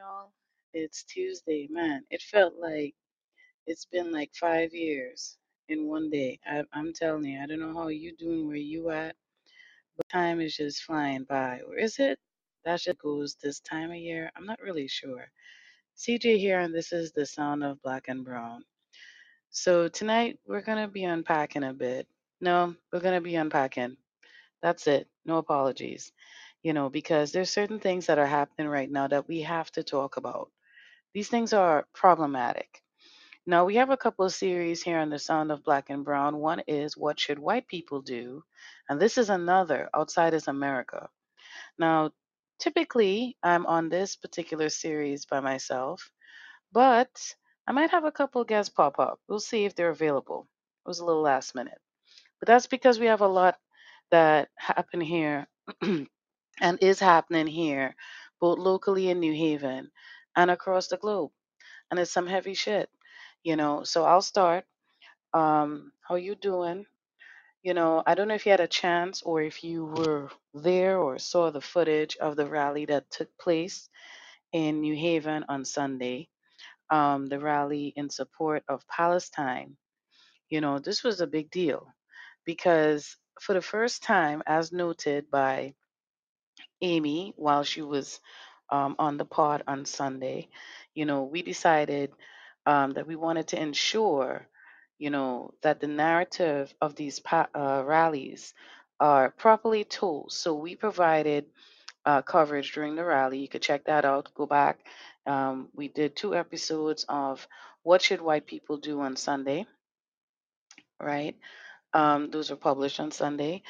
y'all. It's Tuesday, man. It felt like it's been like five years in one day. I, I'm telling you, I don't know how you doing where you at, but time is just flying by. Or is it? That just goes this time of year. I'm not really sure. CJ here, and this is the sound of Black and Brown. So tonight we're gonna be unpacking a bit. No, we're gonna be unpacking. That's it. No apologies. You know, because there's certain things that are happening right now that we have to talk about These things are problematic. Now, we have a couple of series here on the Sound of Black and Brown. One is What Should White People Do? And this is another, Outside is America. Now, typically, I'm on this particular series by myself, but I might have a couple of guests pop up. We'll see if they're available. It was a little last minute. But that's because we have a lot that happen here and is happening here, both locally in New Haven and across the globe and it's some heavy shit, you know. So I'll start. Um, how you doing? You know, I don't know if you had a chance or if you were there or saw the footage of the rally that took place in New Haven on Sunday. Um, the rally in support of Palestine. You know, this was a big deal because for the first time, as noted by Amy while she was um, on the pod on Sunday, you know, we decided um, that we wanted to ensure, you know, that the narrative of these pa- uh, rallies are properly told. So we provided uh, coverage during the rally. You could check that out. Go back. Um, we did two episodes of what should white people do on Sunday, right? Um, those were published on Sunday.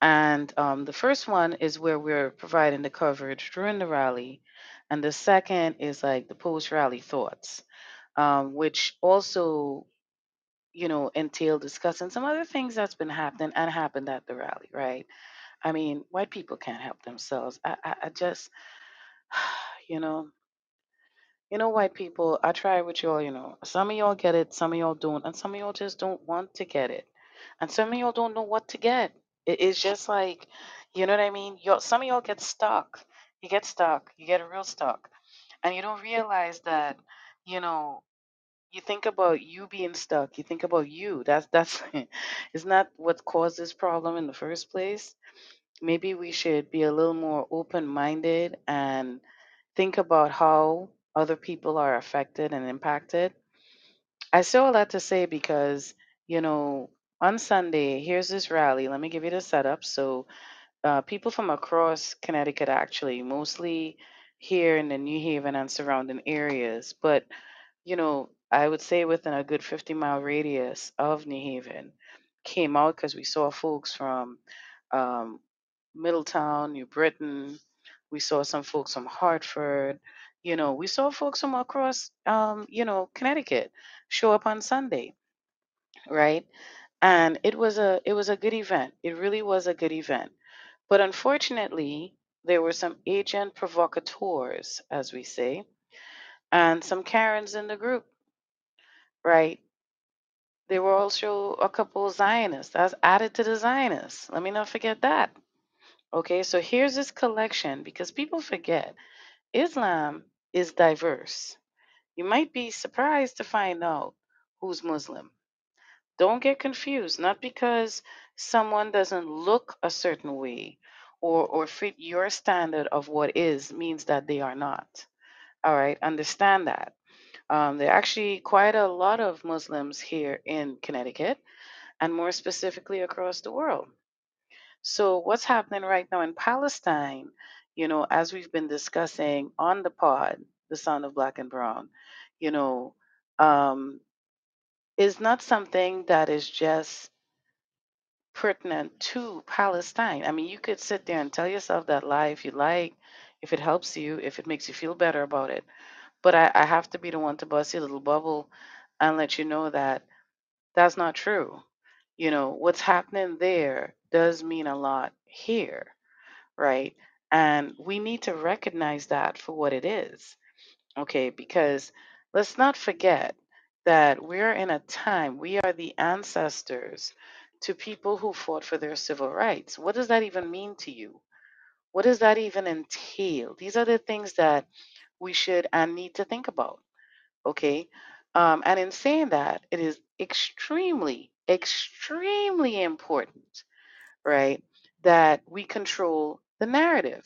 And um, the first one is where we're providing the coverage during the rally. And the second is like the post rally thoughts, um, which also, you know, entail discussing some other things that's been happening and happened at the rally, right? I mean, white people can't help themselves. I, I, I just, you know, you know, white people, I try with y'all, you know, some of y'all get it, some of y'all don't, and some of y'all just don't want to get it. And some of y'all don't know what to get. It, it's just like, you know what I mean? Y'all, some of y'all get stuck. You get stuck. You get real stuck. And you don't realize that, you know, you think about you being stuck. You think about you. That's that's it's not what caused this problem in the first place. Maybe we should be a little more open minded and think about how other people are affected and impacted. I say all that to say because, you know, on Sunday, here's this rally. Let me give you the setup. So, uh, people from across Connecticut, actually, mostly here in the New Haven and surrounding areas, but, you know, I would say within a good 50 mile radius of New Haven, came out because we saw folks from um, Middletown, New Britain. We saw some folks from Hartford. You know, we saw folks from across, um, you know, Connecticut show up on Sunday, right? And it was a it was a good event. It really was a good event. But unfortunately, there were some agent provocateurs, as we say, and some Karens in the group, right? There were also a couple Zionists. That's added to the Zionists. Let me not forget that. Okay, so here's this collection because people forget Islam is diverse. You might be surprised to find out who's Muslim. Don't get confused, not because someone doesn't look a certain way or, or fit your standard of what is means that they are not. All right, understand that. Um, there are actually quite a lot of Muslims here in Connecticut and more specifically across the world. So, what's happening right now in Palestine, you know, as we've been discussing on the pod, The Sound of Black and Brown, you know, um, is not something that is just pertinent to Palestine. I mean, you could sit there and tell yourself that lie if you like, if it helps you, if it makes you feel better about it. But I, I have to be the one to bust your little bubble and let you know that that's not true. You know, what's happening there does mean a lot here right? And we need to recognize that for what it is, okay? Because let's not forget that we're in a time, we are the ancestors to people who fought for their civil rights. What does that even mean to you? What does that even entail? These are the things that we should and need to think about. Okay. Um, and in saying that, it is extremely, extremely important, right, that we control the narrative.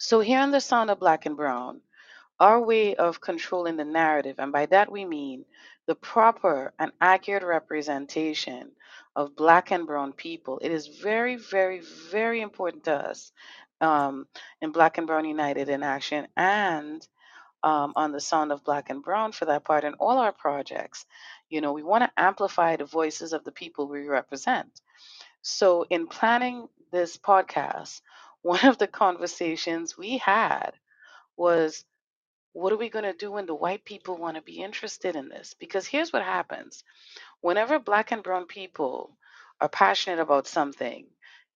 So here on the Sound of Black and Brown, our way of controlling the narrative, and by that we mean the proper and accurate representation of Black and Brown people. It is very, very, very important to us um, in Black and Brown United in Action and um, on the Sound of Black and Brown for that part in all our projects. You know, we want to amplify the voices of the people we represent. So, in planning this podcast, one of the conversations we had was what are we going to do when the white people want to be interested in this? Because here's what happens whenever black and brown people are passionate about something,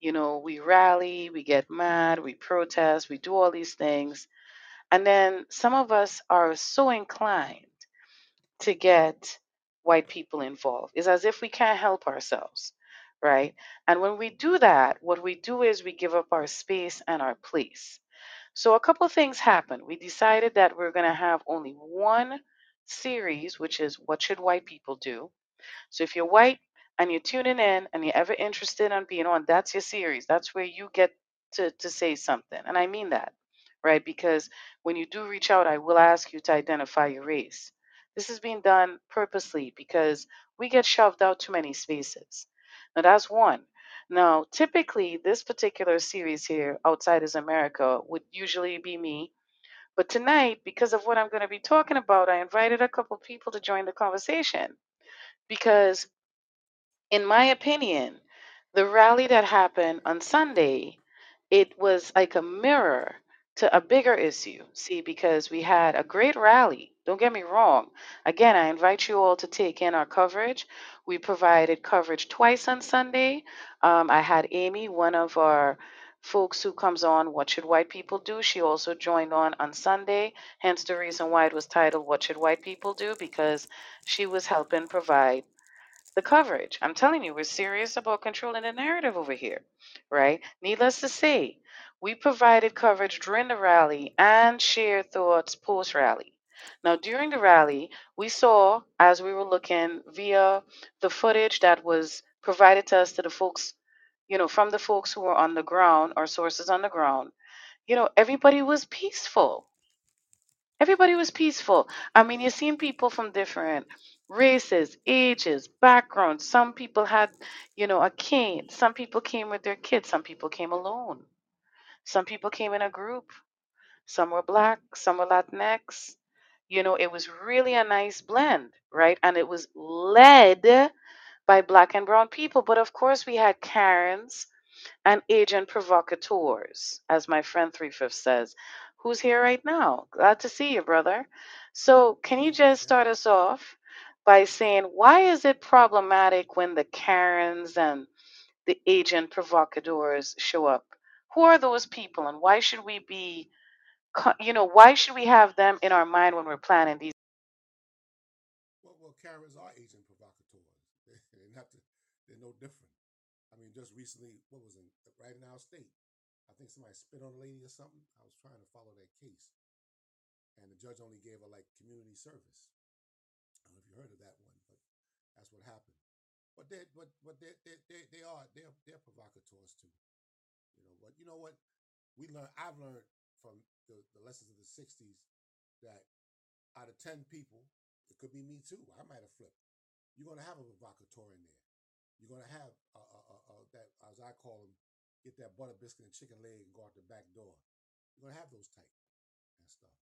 you know, we rally, we get mad, we protest, we do all these things. And then some of us are so inclined to get white people involved. It's as if we can't help ourselves, right? And when we do that, what we do is we give up our space and our place. So a couple things happened. We decided that we're going to have only one series, which is What Should White People Do? So if you're white and you're tuning in and you're ever interested in being on, that's your series. That's where you get to, to say something. And I mean that, right? Because when you do reach out, I will ask you to identify your race. This is being done purposely because we get shoved out too many spaces. Now, that's one. Now, typically, this particular series here, Outside is America, would usually be me. But tonight, because of what I'm going to be talking about, I invited a couple people to join the conversation because in my opinion, the rally that happened on Sunday, it was like a mirror to a bigger issue. See, because we had a great rally. Don't get me wrong. Again, I invite you all to take in our coverage. We provided coverage twice on Sunday. Um, I had Amy, one of our folks who comes on What Should White People Do? She also joined on on Sunday. Hence the reason why it was titled What Should White People Do? Because she was helping provide the coverage. I'm telling you, we're serious about controlling the narrative over here, right? Needless to say, we provided coverage during the rally and shared thoughts post rally. Now, during the rally, we saw as we were looking via the footage that was provided to us to the folks, you know, from the folks who were on the ground, our sources on the ground, you know, everybody was peaceful Everybody was peaceful. I mean, you've seen people from different races, ages, backgrounds. Some people had, you know, a cane. Some people came with their kids. Some people came alone. Some people came in a group. Some were black. Some were Latinx. You know, it was really a nice blend, right? And it was led by black and brown people. But of course, we had Karens and agent provocateurs, as my friend Three Fifths says, who's here right now. Glad to see you, brother. So, can you just start us off by saying why is it problematic when the Karens and the agent provocateurs show up? Who are those people, and why should we be, you know, why should we have them in our mind when we're planning these? Well, well, Karens are agent provocateurs. They're they're no different. I mean, just recently, what was it? Right in our state, I think somebody spit on a lady or something. I was trying to follow that case, and the judge only gave her like community service. I don't know if you heard of that one, but that's what happened. But they, but but they they they, they are they're they're provocateurs too. You know, but you know what? We learn. I've learned from the, the lessons of the '60s that out of ten people, it could be me too. I might have flipped. You're gonna have a provocateur in there. You're gonna have uh, uh, uh, uh, that, as I call them, get that butter biscuit and chicken leg and go out the back door. You're gonna have those type and stuff,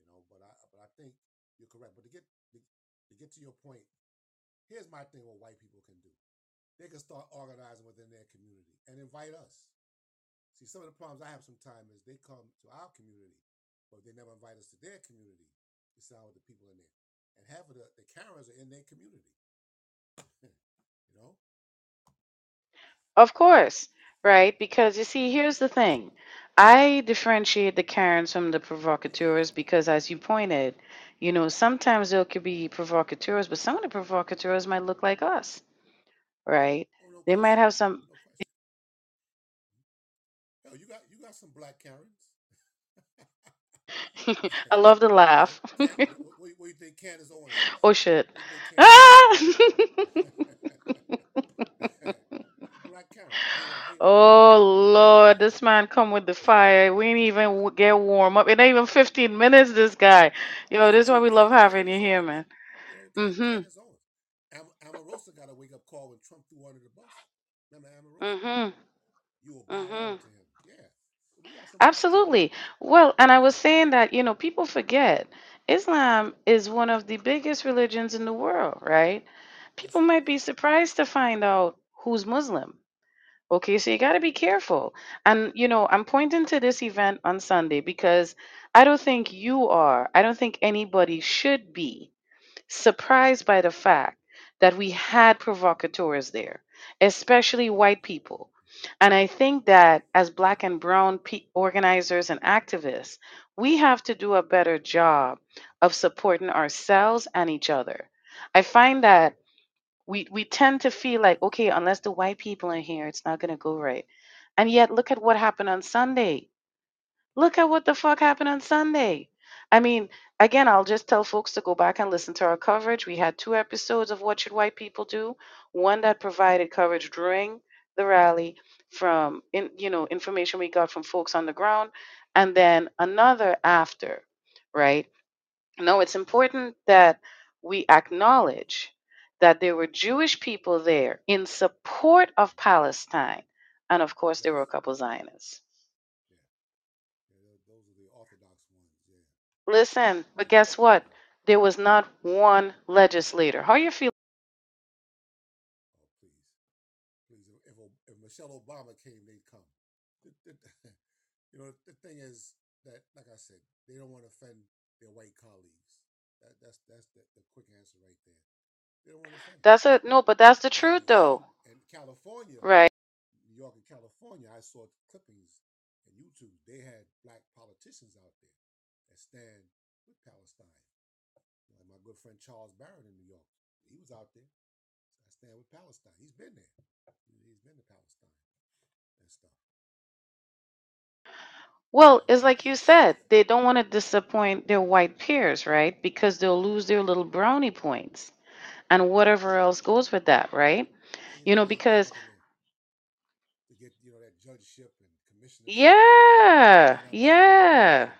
you know. But I, but I think you're correct. But to get to, to get to your point, here's my thing: what white people can do, they can start organizing within their community and invite us. See, some of the problems I have sometimes is they come to our community, but they never invite us to their community to down with the people in there. And half of the, the Karens are in their community. you know? Of course, right? Because you see, here's the thing. I differentiate the Karens from the provocateurs because, as you pointed, you know, sometimes there could be provocateurs, but some of the provocateurs might look like us, right? Oh, They might have some, No question. Hell, you got some black Karens. I love the laugh. what, what, what do you think Candace Owens is? oh shit. What do you think Candace Ah! Black Karen. Ain't gonna, ain't oh. Lord, this man come with the fire. We ain't even w- get warm up. It ain't even 15 minutes. This guy. Yo, this is why we love having you here, man. You know, Can, Mhm. Candace Owens. Am, Omarosa got a wake up call when Trump threw under the bus. Remember? Mhm. You bow Mhm. down to him. Yeah. We got some black Karen. Absolutely. Well, and I was saying that, you know, people forget Islam is one of the biggest religions in the world, right? People might be surprised to find out who's Muslim. Okay, so you got to be careful. And, you know, I'm pointing to this event on Sunday because I don't think you are, I don't think anybody should be surprised by the fact that we had provocateurs there, especially white people. And I think that as black and brown pe- organizers and activists, we have to do a better job of supporting ourselves and each other. I find that we, we tend to feel like, okay, unless the white people are here, it's not going to go right. And yet, look at what happened on Sunday Look at what the fuck happened on Sunday. I mean, again, I'll just tell folks to go back and listen to our coverage. We had two episodes of What Should White People Do? One that provided coverage during the rally from in, you know, information we got from folks on the ground, and then another after, right? No, it's important that we acknowledge that there were Jewish people there in support of Palestine. And of course, there were a couple Zionists. Yeah. Yeah. Those are the orthodox ones. Yeah. Listen, but guess what? There was not one legislator. How are you feel? Michelle Obama came, they'd come. You know, the thing is that, like I said, they don't want to offend their white colleagues. That, that's that's the, the quick answer right there. They don't want to offend them. That's a no, but that's the truth though. and California, Right. New York and California, I saw clippings and YouTube. They had black politicians out there that stand with Palestine. Like my good friend Charles Barron in New York, he was out there. Stand with Palestine. He's been there. He's been to Palestine and stuff. Well, it's like you said, they don't want to disappoint their white peers, right? Because they'll lose their little brownie points and whatever else goes with that, right? You know, because looking to, get you know that judgeship and commissionership. yeah, yeah.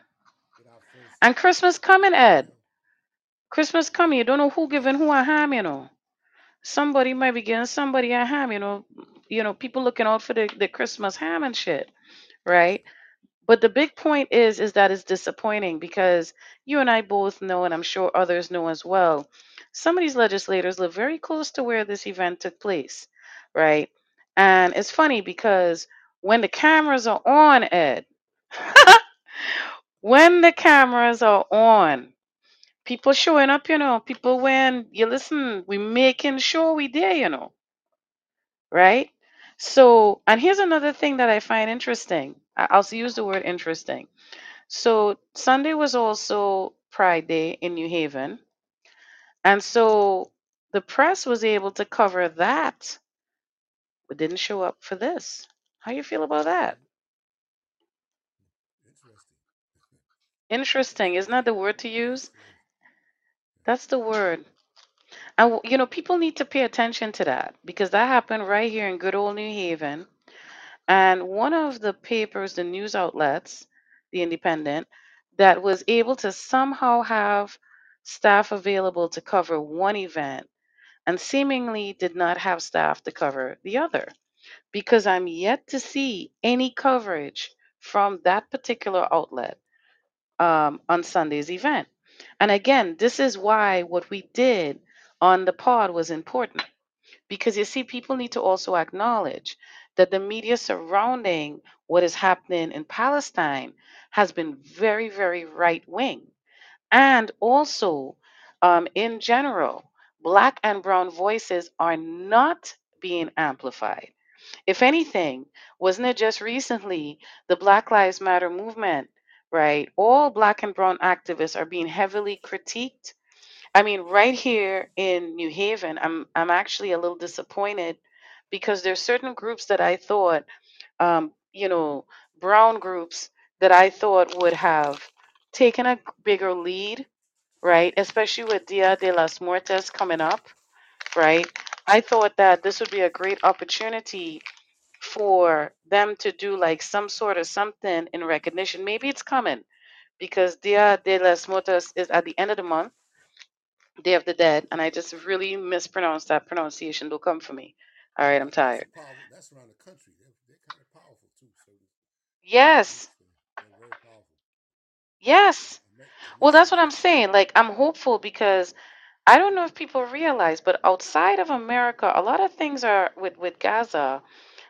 first. And Christmas coming, Ed. Know, Christmas coming. You don't know who giving who a ham, you know. Somebody might be getting somebody a ham, you know. You know, people looking out for the, the Christmas ham and shit, right? But the big point is is that it's disappointing because you and I both know, and I'm sure others know as well, some of these legislators live very close to where this event took place, right? And it's funny because when the cameras are on, Ed, when the cameras are on, people showing up, you know, people when you listen, we making sure we there, you know, right? So, and here's another thing that I find interesting. I- I'll use the word interesting So Sunday was also Pride Day in New Haven. And so the press was able to cover that, but didn't show up for this. How you feel about that? interesting. Interesting. Isn't that the word to use? That's the word. And you know, people need to pay attention to that because that happened right here in good old New Haven. And one of the papers, the news outlets, the Independent, that was able to somehow have staff available to cover one event and seemingly did not have staff to cover the other because I'm yet to see any coverage from that particular outlet um, on Sunday's event. And again, this is why what we did on the pod was important because you see, people need to also acknowledge that the media surrounding what is happening in Palestine has been very, very right wing. And also, um, in general, Black and Brown voices are not being amplified. If anything, wasn't it just recently the Black Lives Matter movement, right? All Black and Brown activists are being heavily critiqued. I mean, right here in New Haven, I'm I'm actually a little disappointed because there's certain groups that I thought, um, you know, brown groups that I thought would have taken a bigger lead, right? Especially with Dia de las Muertes coming up, right? I thought that this would be a great opportunity for them to do like some sort of something in recognition. Maybe it's coming because Dia de las Muertes is at the end of the month, Day of the Dead, and I just really mispronounced that pronunciation. Don't come for me. All right, I'm that's tired. powerful. That's around the country. They're, they're kind of powerful too. Certain certain Yes. They're, they're very powerful. yes. And, Well, that's what Mexico. I'm saying. Like, I'm hopeful because I don't know if people realize, but outside of America, a lot of things are with, with Gaza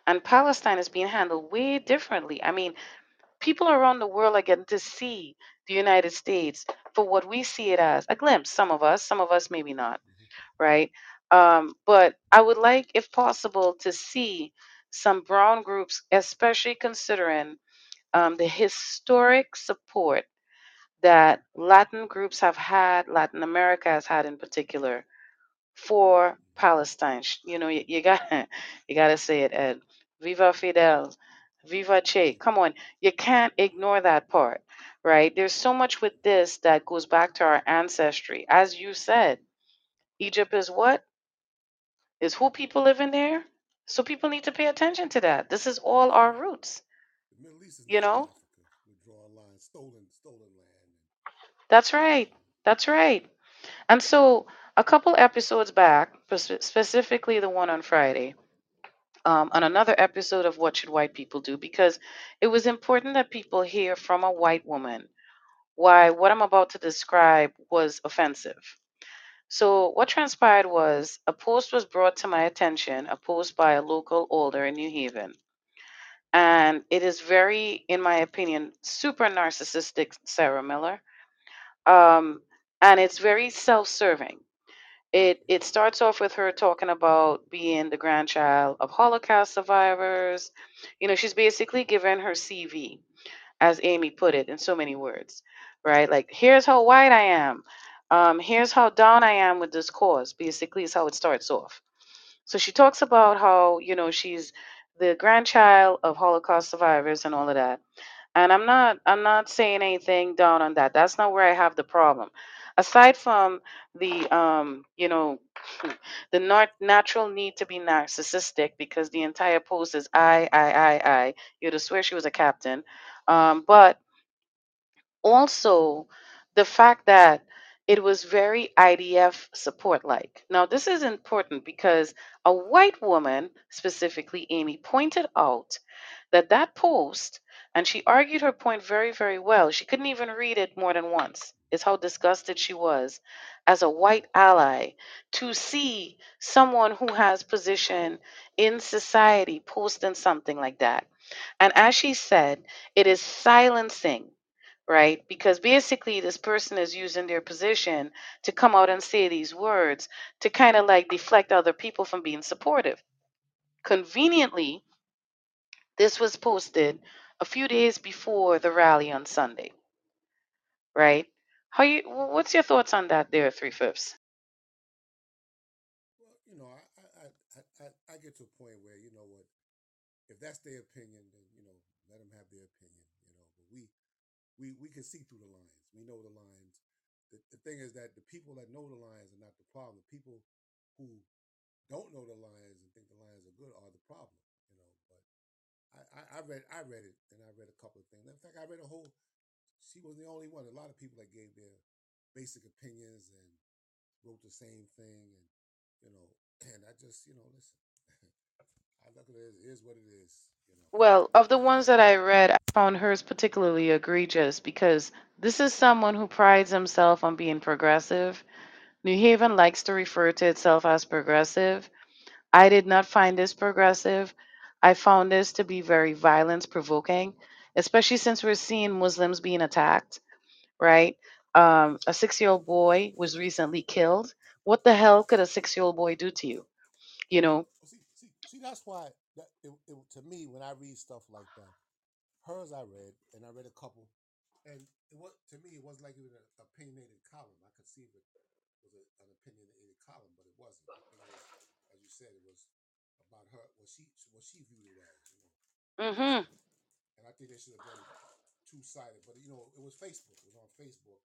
and Palestine is being handled way differently. I mean, people around the world are getting to see the United States for what we see it as a glimpse. Some of us, some of us maybe not, hmm right? Um, but I would like, if possible, to see some brown groups, especially considering um, the historic support that Latin groups have had, Latin America has had in particular, for Palestine. You know, you, you got you got to say it, Ed. Viva Fidel, Viva Che. Come on, you can't ignore that part, right? There's so much with this that goes back to our ancestry. As you said, Egypt is what is who people live in there. So people need to pay attention to that. This is all our roots, The Middle East is you know. Africa. We draw a line. Stolen, stolen land. That's right. That's right. And so a couple episodes back, spe- specifically the one on Friday, um, on another episode of What Should White People Do, because it was important that people hear from a white woman why what I'm about to describe was offensive. So, what transpired was a post was brought to my attention, a post by a local alder in New Haven. And it is very, in my opinion, super narcissistic, Sarah Miller. Um, and it's very self serving it it starts off with her talking about being the grandchild of Holocaust survivors. You know, she's basically given her CV, as Amy put it, in so many words, right? Like, here's how white I am. Um, here's how down I am with this cause. Basically, is how it starts off. So she talks about how you know she's the grandchild of Holocaust survivors and all of that and i'm not i'm not saying anything down on that that's not where i have the problem aside from the um you know the natural need to be narcissistic because the entire post is i i i i you'd swear she was a captain um but also the fact that it was very IDF support like. Now, this is important because a white woman, specifically Amy, pointed out that that post, and she argued her point very, very well. She couldn't even read it more than once, is how disgusted she was as a white ally to see someone who has position in society posting something like that. And as she said, it is silencing right? Because basically, this person is using their position to come out and say these words to kind of like deflect other people from being supportive. Conveniently, this was posted a few days before the rally on Sunday, right? How you? What's your thoughts on that, there, three fifths? well, you know, I, I, I, I, get to a point where you know what, if that's their opinion, then you know, let them have their opinion. You know, but we we we can see through the lines. We know the lines. The, the thing is that the people that know the lines are not the problem. The people who don't know the lines and think the lines are good are the problem. You know, but I, I, I read I read it and I read a couple of things. In fact, I read a whole. She was the only one. A lot of people that gave their basic opinions and wrote the same thing, and you know, and I just you know listen. I look at it it is what it is. You know, Well, of the ones that I read, I found hers particularly egregious because this is someone who prides himself on being progressive. New Haven likes to refer to itself as progressive I did not find this progressive. I found this to be very violence provoking, especially since we're seeing Muslims being attacked, right? Um, a six year old boy was recently killed. What the hell could a six year old boy do to you? You know? see, see, see, that's why that it, it, to me when I read stuff like that, hers I read, and I read a couple, and it was to me it wasn't like it was an opinionated column. I could see it was a, an opinionated column, but it wasn't. It was, as you said, it was about her what she what she viewed it as, you know. Mm-hmm. So, and I think they should have done two sided, but you know, it was Facebook. It was on Facebook,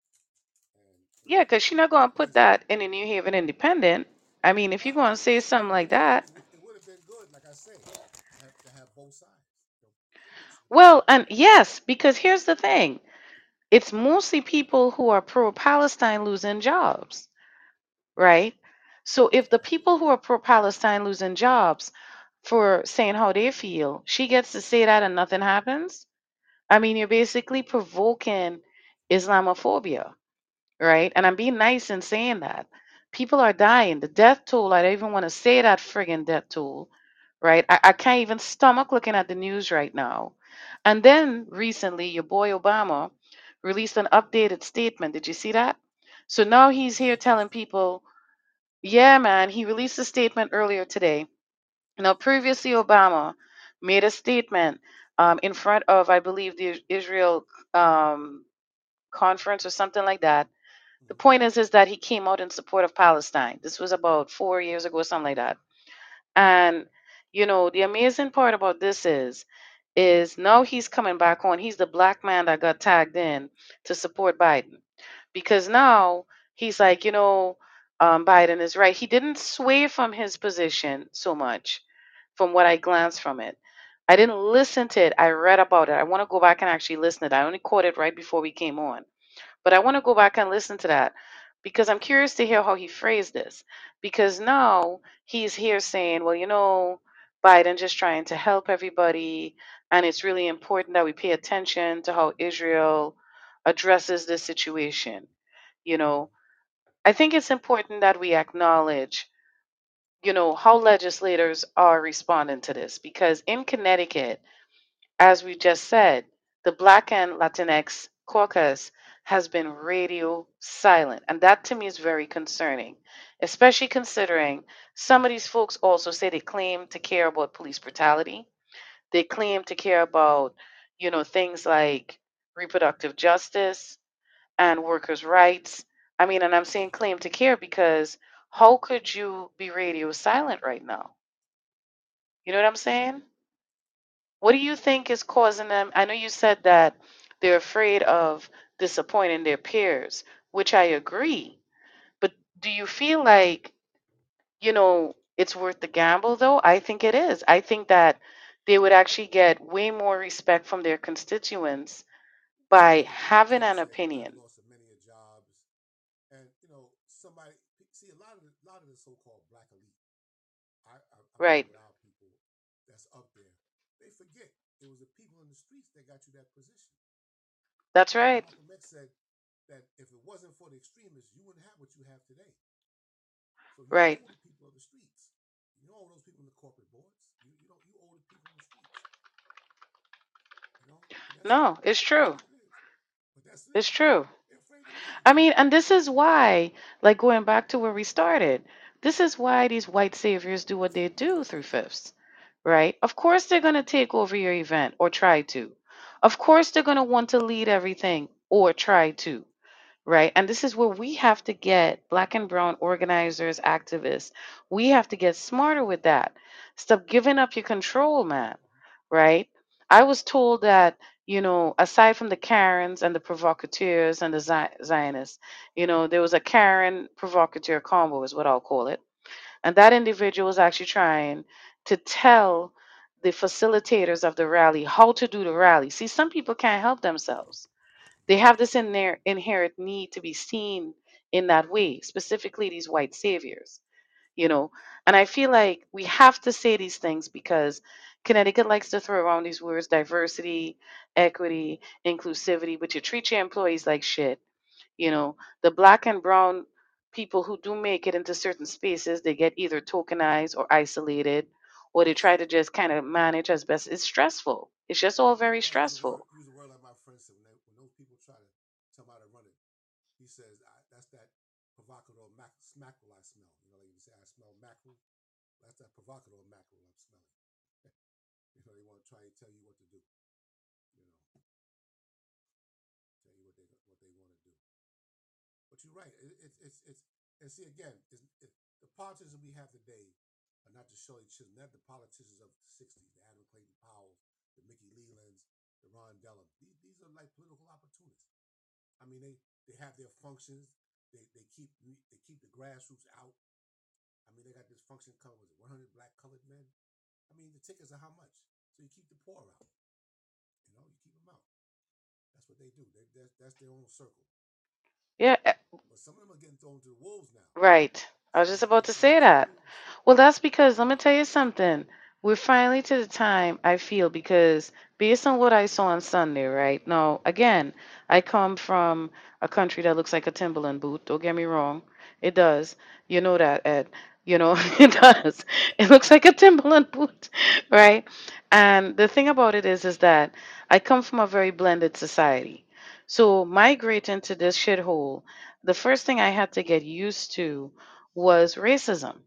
and Yeah, because she's not going to put that in the New Haven Independent. I mean, if you're going to say something like that, it, it would have been good, like I say, to have, to have both sides. It's, well, and yes, because here's the thing it's mostly people who are pro Palestine losing jobs, right? So if the people who are pro Palestine losing jobs for saying how they feel, she gets to say that and nothing happens, I mean, you're basically provoking Islamophobia, right? And I'm being nice in saying that. People are dying. The death toll, I don't even want to say that friggin' death toll, right? I, I can't even stomach looking at the news right now. And then recently, your boy Obama released an updated statement. Did you see that? So now he's here telling people, yeah, man, he released a statement earlier today. Now, previously, Obama made a statement um, in front of, I believe, the Israel um, conference or something like that. The Mm-hmm. point is, is that he came out in support of Palestine. This was about four years ago, something like that. And you know, the amazing part about this is, is now he's coming back on. He's the black man that got tagged in to support Biden because now he's like, you know, um, Biden is right. He didn't sway from his position so much, from what I glanced from it. I didn't listen to it. I read about it. I want to go back and actually listen to it. I only caught it right before we came on. But I want to go back and listen to that because I'm curious to hear how he phrased this. Because now he's here saying, well, you know, Biden just trying to help everybody. And it's really important that we pay attention to how Israel addresses this situation. You know, I think it's important that we acknowledge, you know, how legislators are responding to this. Because in Connecticut, as we just said, the Black and Latinx caucus has been radio silent. And that to me is very concerning, especially considering some of these folks also say they claim to care about police brutality. They claim to care about, you know, things like reproductive justice and workers' rights. I mean, and I'm saying claim to care because how could you be radio silent right now? You know what I'm saying? What do you think is causing them? I know you said that they're afraid of disappointing their peers, which I agree. But do you feel like, you know, it's worth the gamble though? I think it is. I think that they would actually get way more respect from their constituents by having an opinion. lost many of jobs, and you know, somebody see a lot of the, lot of the so-called black elite. I, I I've been Right. with our people that's up there. They forget it was the people in the streets that got you that position. That's right. Malcolm X said that if it wasn't for the extremists, you wouldn't have what you have today. So you Right. owe the people of the streets. You don't owe those people in the corporate boards. You, you don't. You owe the people in the streets. You know. And that's No, it's that's true. what it is. But that's it. It's true. They're afraid to leave. I mean, and this is why, like going back to where we started, this is why these white saviors do what they do Three Fifths, right? Of course, they're going to take over your event or try to. Of course, they're going to want to lead everything or try to, right? And this is where we have to get black and brown organizers, activists, we have to get smarter with that. Stop giving up your control, man, right? I was told that, you know, aside from the Karens and the provocateurs and the Zi- Zionists, you know, there was a Karen provocateur combo, is what I'll call it. And that individual was actually trying to tell the facilitators of the rally how to do the rally. See, some people can't help themselves they have this in their inherent need to be seen in that way, specifically these white saviors, you know. And I feel like we have to say these things because Connecticut likes to throw around these words diversity, equity, inclusivity, but you treat your employees like shit. You know, the black and brown people who do make it into certain spaces, they get either tokenized or isolated, or they try to just kind of manage as best. It's stressful. It's just all very Well, use a word. stressful. Use a word like my friend said when, they, when those people try to tell me how to run it. He says I, that's that provocateur mac- smackerel I smell. You know, like you say I smell mackerel. That's that provocateur mackerel I'm smelling. Know, they want to try to tell you what to do. You know, tell you what they what they want to do. But you're right. It, it's it's it's and see again, it's, it, the politicians we have today are not the Shirley Chisholm. They're the politicians of the '60s, the Adam Clayton Powell, the Mickey Lelands. the Ron Dellum. These, these are like political opportunists. I mean, they they have their functions. They they keep they keep the grassroots out. I mean, they got this function was it 100 black colored men. I mean, the tickets are how much? So you keep the poor out. You know, you keep them out. That's what they do. They, that's, that's their own circle. Yeah, eh, But some of them are getting thrown to the wolves now. right. I was Some just them about to say that. Well, that's because let me tell you something. We're finally to the time I feel because based on what I saw on Sunday, right? Now, again, I come from a country that looks like a Timberland boot. Don't get me wrong. It does. You know that, Ed. You know, it does. It looks like a Timberland boot, right? And the thing about it is, is that I come from a very blended society. So migrating to this shithole, the first thing I had to get used to was racism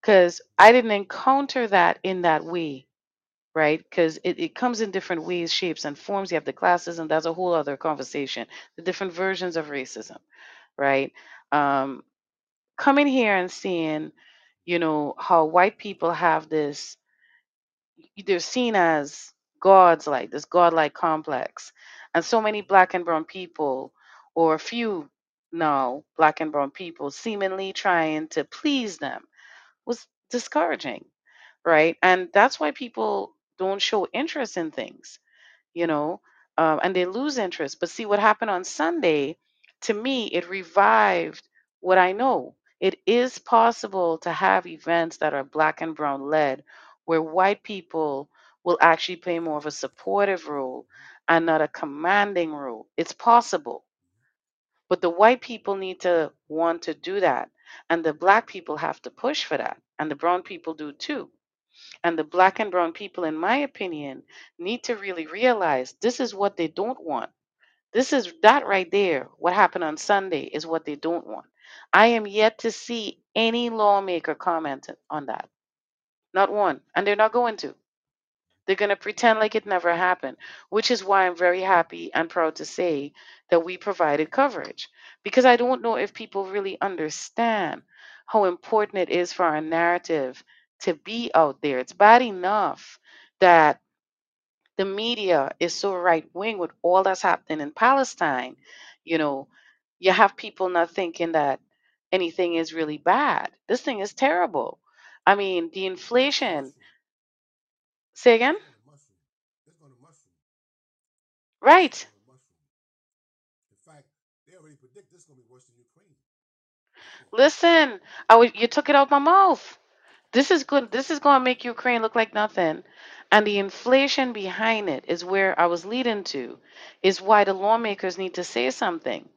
because I didn't encounter that in that way, right? Because it, it comes in different ways, shapes, and forms. You have the classes, and that's a whole other conversation. The different versions of racism, right? Um, coming here and seeing, you know, how white people have this, they're seen as gods, like this godlike complex, and so many black and brown people, or a few now black and brown people, seemingly trying to please them was discouraging right? And that's why people don't show interest in things, you know, um, and they lose interest. But see, what happened on Sunday, to me, it revived what I know. It is possible to have events that are black and brown led, where white people will actually play more of a supportive role and not a commanding role. It's possible. But the white people need to want to do that. And the black people have to push for that. And the brown people do too and the black and brown people, in my opinion, need to really realize this is what they don't want. This is that right there. What happened on Sunday is what they don't want. I am yet to see any lawmaker comment on that. Not one. And they're not going to. They're going to pretend like it never happened, which is why I'm very happy and proud to say that we provided coverage. Because I don't know if people really understand how important it is for our narrative to be out there. It's bad enough that the media is so right wing with all that's happening in Palestine. You know, you have people not thinking that anything is really bad. This thing is terrible. I mean, the inflation. Say again? Right. Listen, I you took it out my mouth. This is good. This is going to make Ukraine look like nothing. And the inflation behind it is where I was leading to, is why the lawmakers need to say something.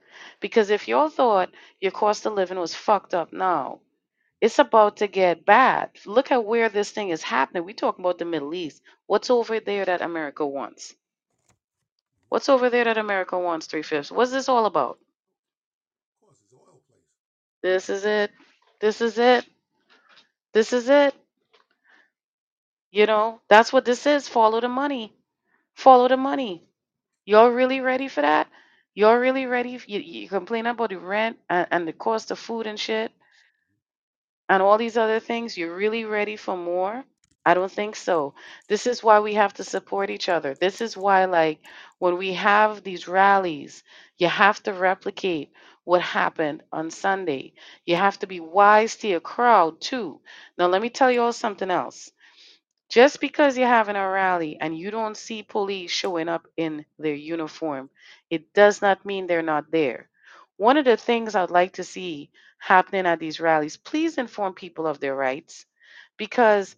Because if y'all thought your cost of living was fucked up now, it's about to get bad. Look at where this thing is happening. We talking about the Middle East. What's over there that America wants? What's over there that America wants, three fifths? What's this all about? This is it. This is it. This is it. You know, that's what this is. Follow the money. Follow the money. Y'all really ready for that? Y'all really ready? You, you complain about the rent and, and the cost of food and shit and all these other things. You're really ready for more? I don't think so. This is why we have to support each other. This is why, like, when we have these rallies, you have to replicate what happened on Sunday. You have to be wise to your crowd, too. Now, let me tell you all something else. Just because you're having a rally and you don't see police showing up in their uniform, it does not mean they're not there. One of the things I'd like to see happening at these rallies, please inform people of their rights. Because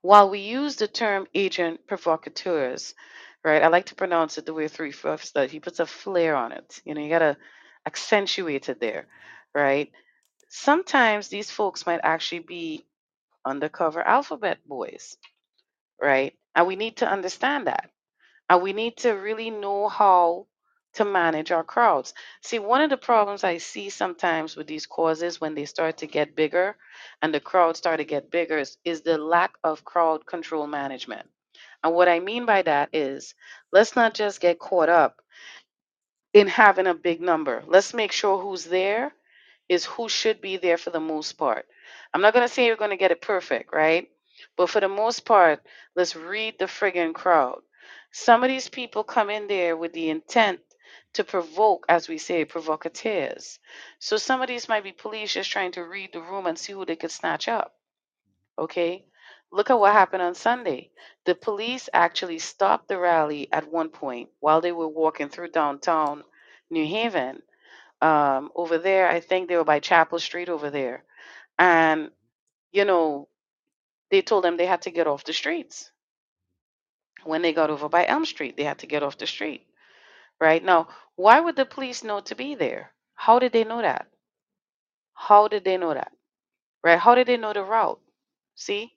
while we use the term agent provocateurs, right, I like to pronounce it the way Three Fifths does. He puts a flair on it. You know, you got to accentuate it there, right? Sometimes these folks might actually be undercover alphabet boys right? And we need to understand that. And we need to really know how to manage our crowds. See, one of the problems I see sometimes with these causes when they start to get bigger and the crowd start to get bigger is, is the lack of crowd control management. And what I mean by that is let's not just get caught up in having a big number. Let's make sure who's there is who should be there for the most part. I'm not going to say you're going to get it perfect, right? But for the most part, let's read the friggin' crowd. Some of these people come in there with the intent to provoke, as we say, provocateurs. So some of these might be police just trying to read the room and see who they could snatch up. Okay? Look at what happened on Sunday. The police actually stopped the rally at one point while they were walking through downtown New Haven. Um, over there, I think they were by Chapel Street over there. And, you know, they told them they had to get off the streets. When they got over by Elm Street, they had to get off the street. Right? Now, why would the police know to be there? How did they know that? How did they know that? Right? How did they know the route? See?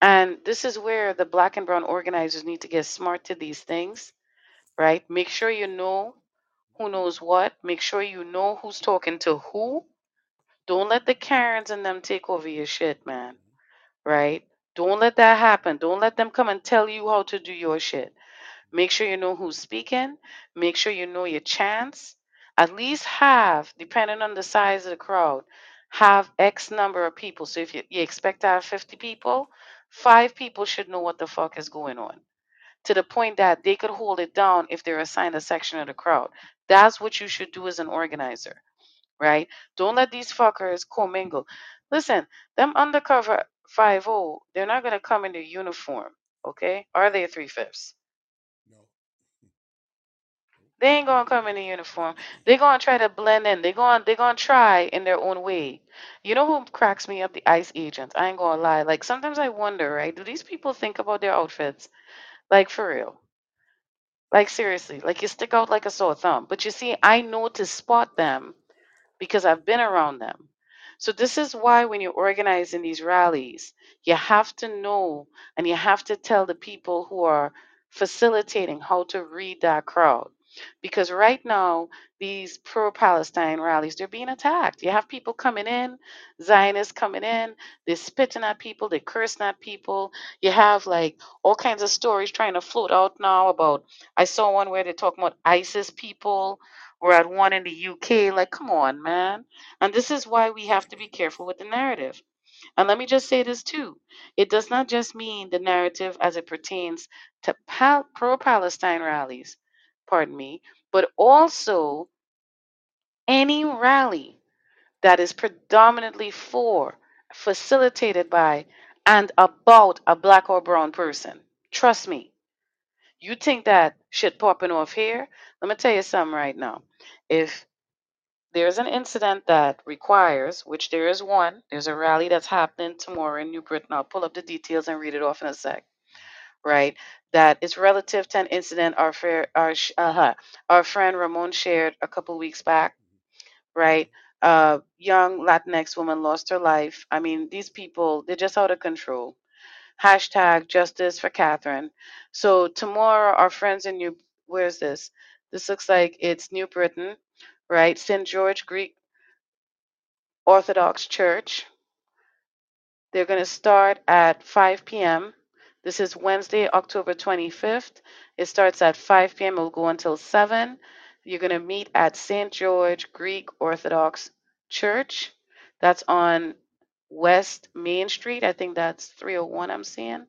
And this is where the black and brown organizers need to get smart to these things, right? Make sure you know who knows what. Make sure you know who's talking to who. Don't let the Karens and them take over your shit, man. Right? Don't let that happen. Don't let them come and tell you how to do your shit. Make sure you know who's speaking. Make sure you know your chance. At least have, depending on the size of the crowd, have X number of people. So if you, you expect to have 50 people, five people should know what the fuck is going on to the point that they could hold it down if they're assigned a section of the crowd. That's what you should do as an organizer, right? Don't let these fuckers commingle. Listen, them undercover 5 they're not going to come in their uniform, okay? Are they three fifths? No. They ain't gonna come in a uniform. They're gonna try to blend in. They're gonna they're gonna try in their own way. You know who cracks me up? The ICE agents. I ain't gonna lie. Like sometimes I wonder, right? Do these people think about their outfits? Like for real? Like seriously? Like you stick out like a sore thumb. But you see, I know to spot them because I've been around them. So this is why when you're organizing these rallies, you have to know and you have to tell the people who are facilitating how to read that crowd. Because right now, these pro Palestine rallies, they're being attacked. You have people coming in, Zionists coming in, they're spitting at people, they're cursing at people. You have like all kinds of stories trying to float out now about I saw one where they're talking about ISIS people we're at one in the UK. Like, come on, man. And this is why we have to be careful with the narrative. And let me just say this too it does not just mean the narrative as it pertains to pal- pro Palestine rallies, pardon me, but also any rally that is predominantly for, facilitated by, and about a black or brown person. Trust me. You think that shit popping off here? Let me tell you something right now. If there's an incident that requires, which there is one, there's a rally that's happening tomorrow in New Britain. I'll pull up the details and read it off in a sec, right? That is relative to an incident our, fair, our, uh, our friend Ramon shared a couple weeks back, right? A young Latinx woman lost her life. I mean, these people, they're just out of control. Hashtag justice for Catherine. So tomorrow, our friends in New, where's this? This looks like it's New Britain, right? St. George Greek Orthodox Church. They're going to start at 5 p.m. This is Wednesday, October 25th. It starts at 5 p.m. It will go until 7. You're going to meet at St. George Greek Orthodox Church. That's on West Main Street. I think that's 301, I'm seeing.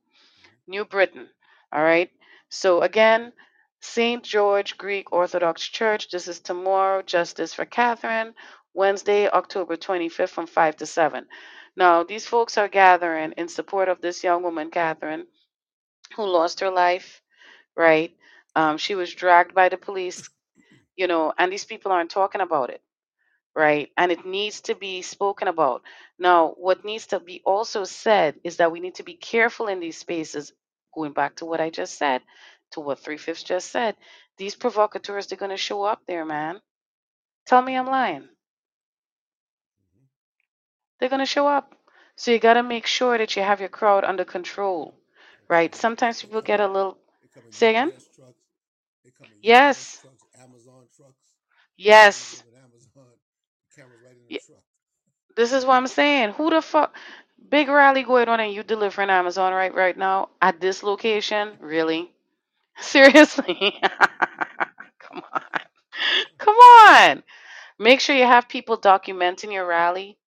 New Britain. All right. So again, St. George Greek Orthodox Church. This is tomorrow, Justice for Catherine, Wednesday, October 25th from 5 to 7. Now, these folks are gathering in support of this young woman, Catherine, who lost her life, right? Um, she was dragged by the police, you know, and these people aren't talking about it right? And it needs to be spoken about. Now, what needs to be also said is that we need to be careful in these spaces, going back to what I just said, to what Three Fifths just said. These provocateurs, they're going to show up there, man. Tell me I'm lying. They're going to show up. So you got to make sure that you have your crowd under control, right? Sometimes people get a little. they come in Say again? UPS trucks. They come in UPS Yes. trucks, Amazon trucks. Yes. Anything with Amazon, the camera's right in Y- truck. This is what I'm saying. Who the fuck? Big rally going on and you delivering Amazon right right now at this location? Really? Seriously? Come on. Come on. Make sure you have people documenting your rally,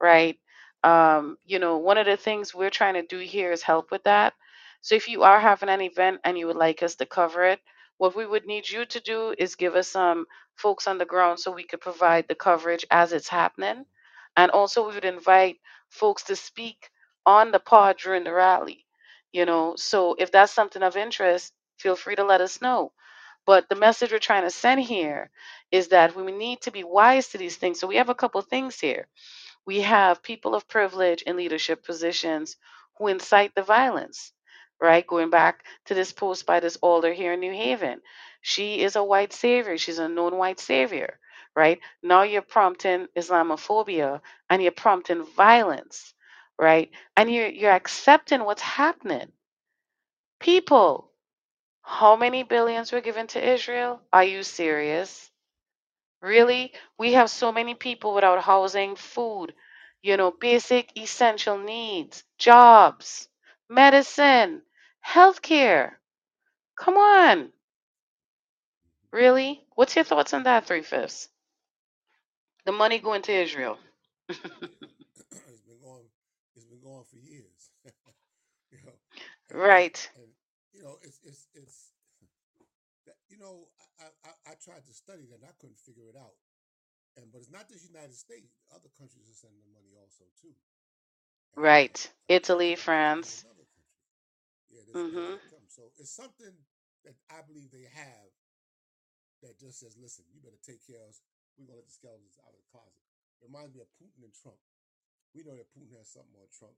right? Um, you know, one of the things we're trying to do here is help with that. So if you are having an event and you would like us to cover it, what we would need you to do is give us some folks on the ground so we could provide the coverage as it's happening. And also, we would invite folks to speak on the pod during the rally. You know, so if that's something of interest, feel free to let us know. But the message we're trying to send here is that we need to be wise to these things. So we have a couple things here. We have people of privilege in leadership positions who incite the violence, right? Going back to this post by this alder here in New Haven. She is a white savior. She's a known white savior, right? Now you're prompting Islamophobia and you're prompting violence, right? And you're you're accepting what's happening. People, how many billions were given to Israel? Are you serious? Really? We have so many people without housing, food, you know, basic essential needs, jobs, medicine, healthcare. Come on. Really? What's your thoughts on that, Three Fifths? The money going to Israel. It's been going. It's been going for years. you know, and, Right. and you know it's it's it's that, you know I, I I tried to study that and I couldn't figure it out. And but it's not just the United States; other countries are sending the money also too. And Right. I Italy, France. Yeah, there's Mhm. some. So it's something that I believe they have that just says, "Listen, you better take care of us. We're gonna let the skeletons out of the closet." It reminds me of Putin and Trump. We know that Putin has something on Trump,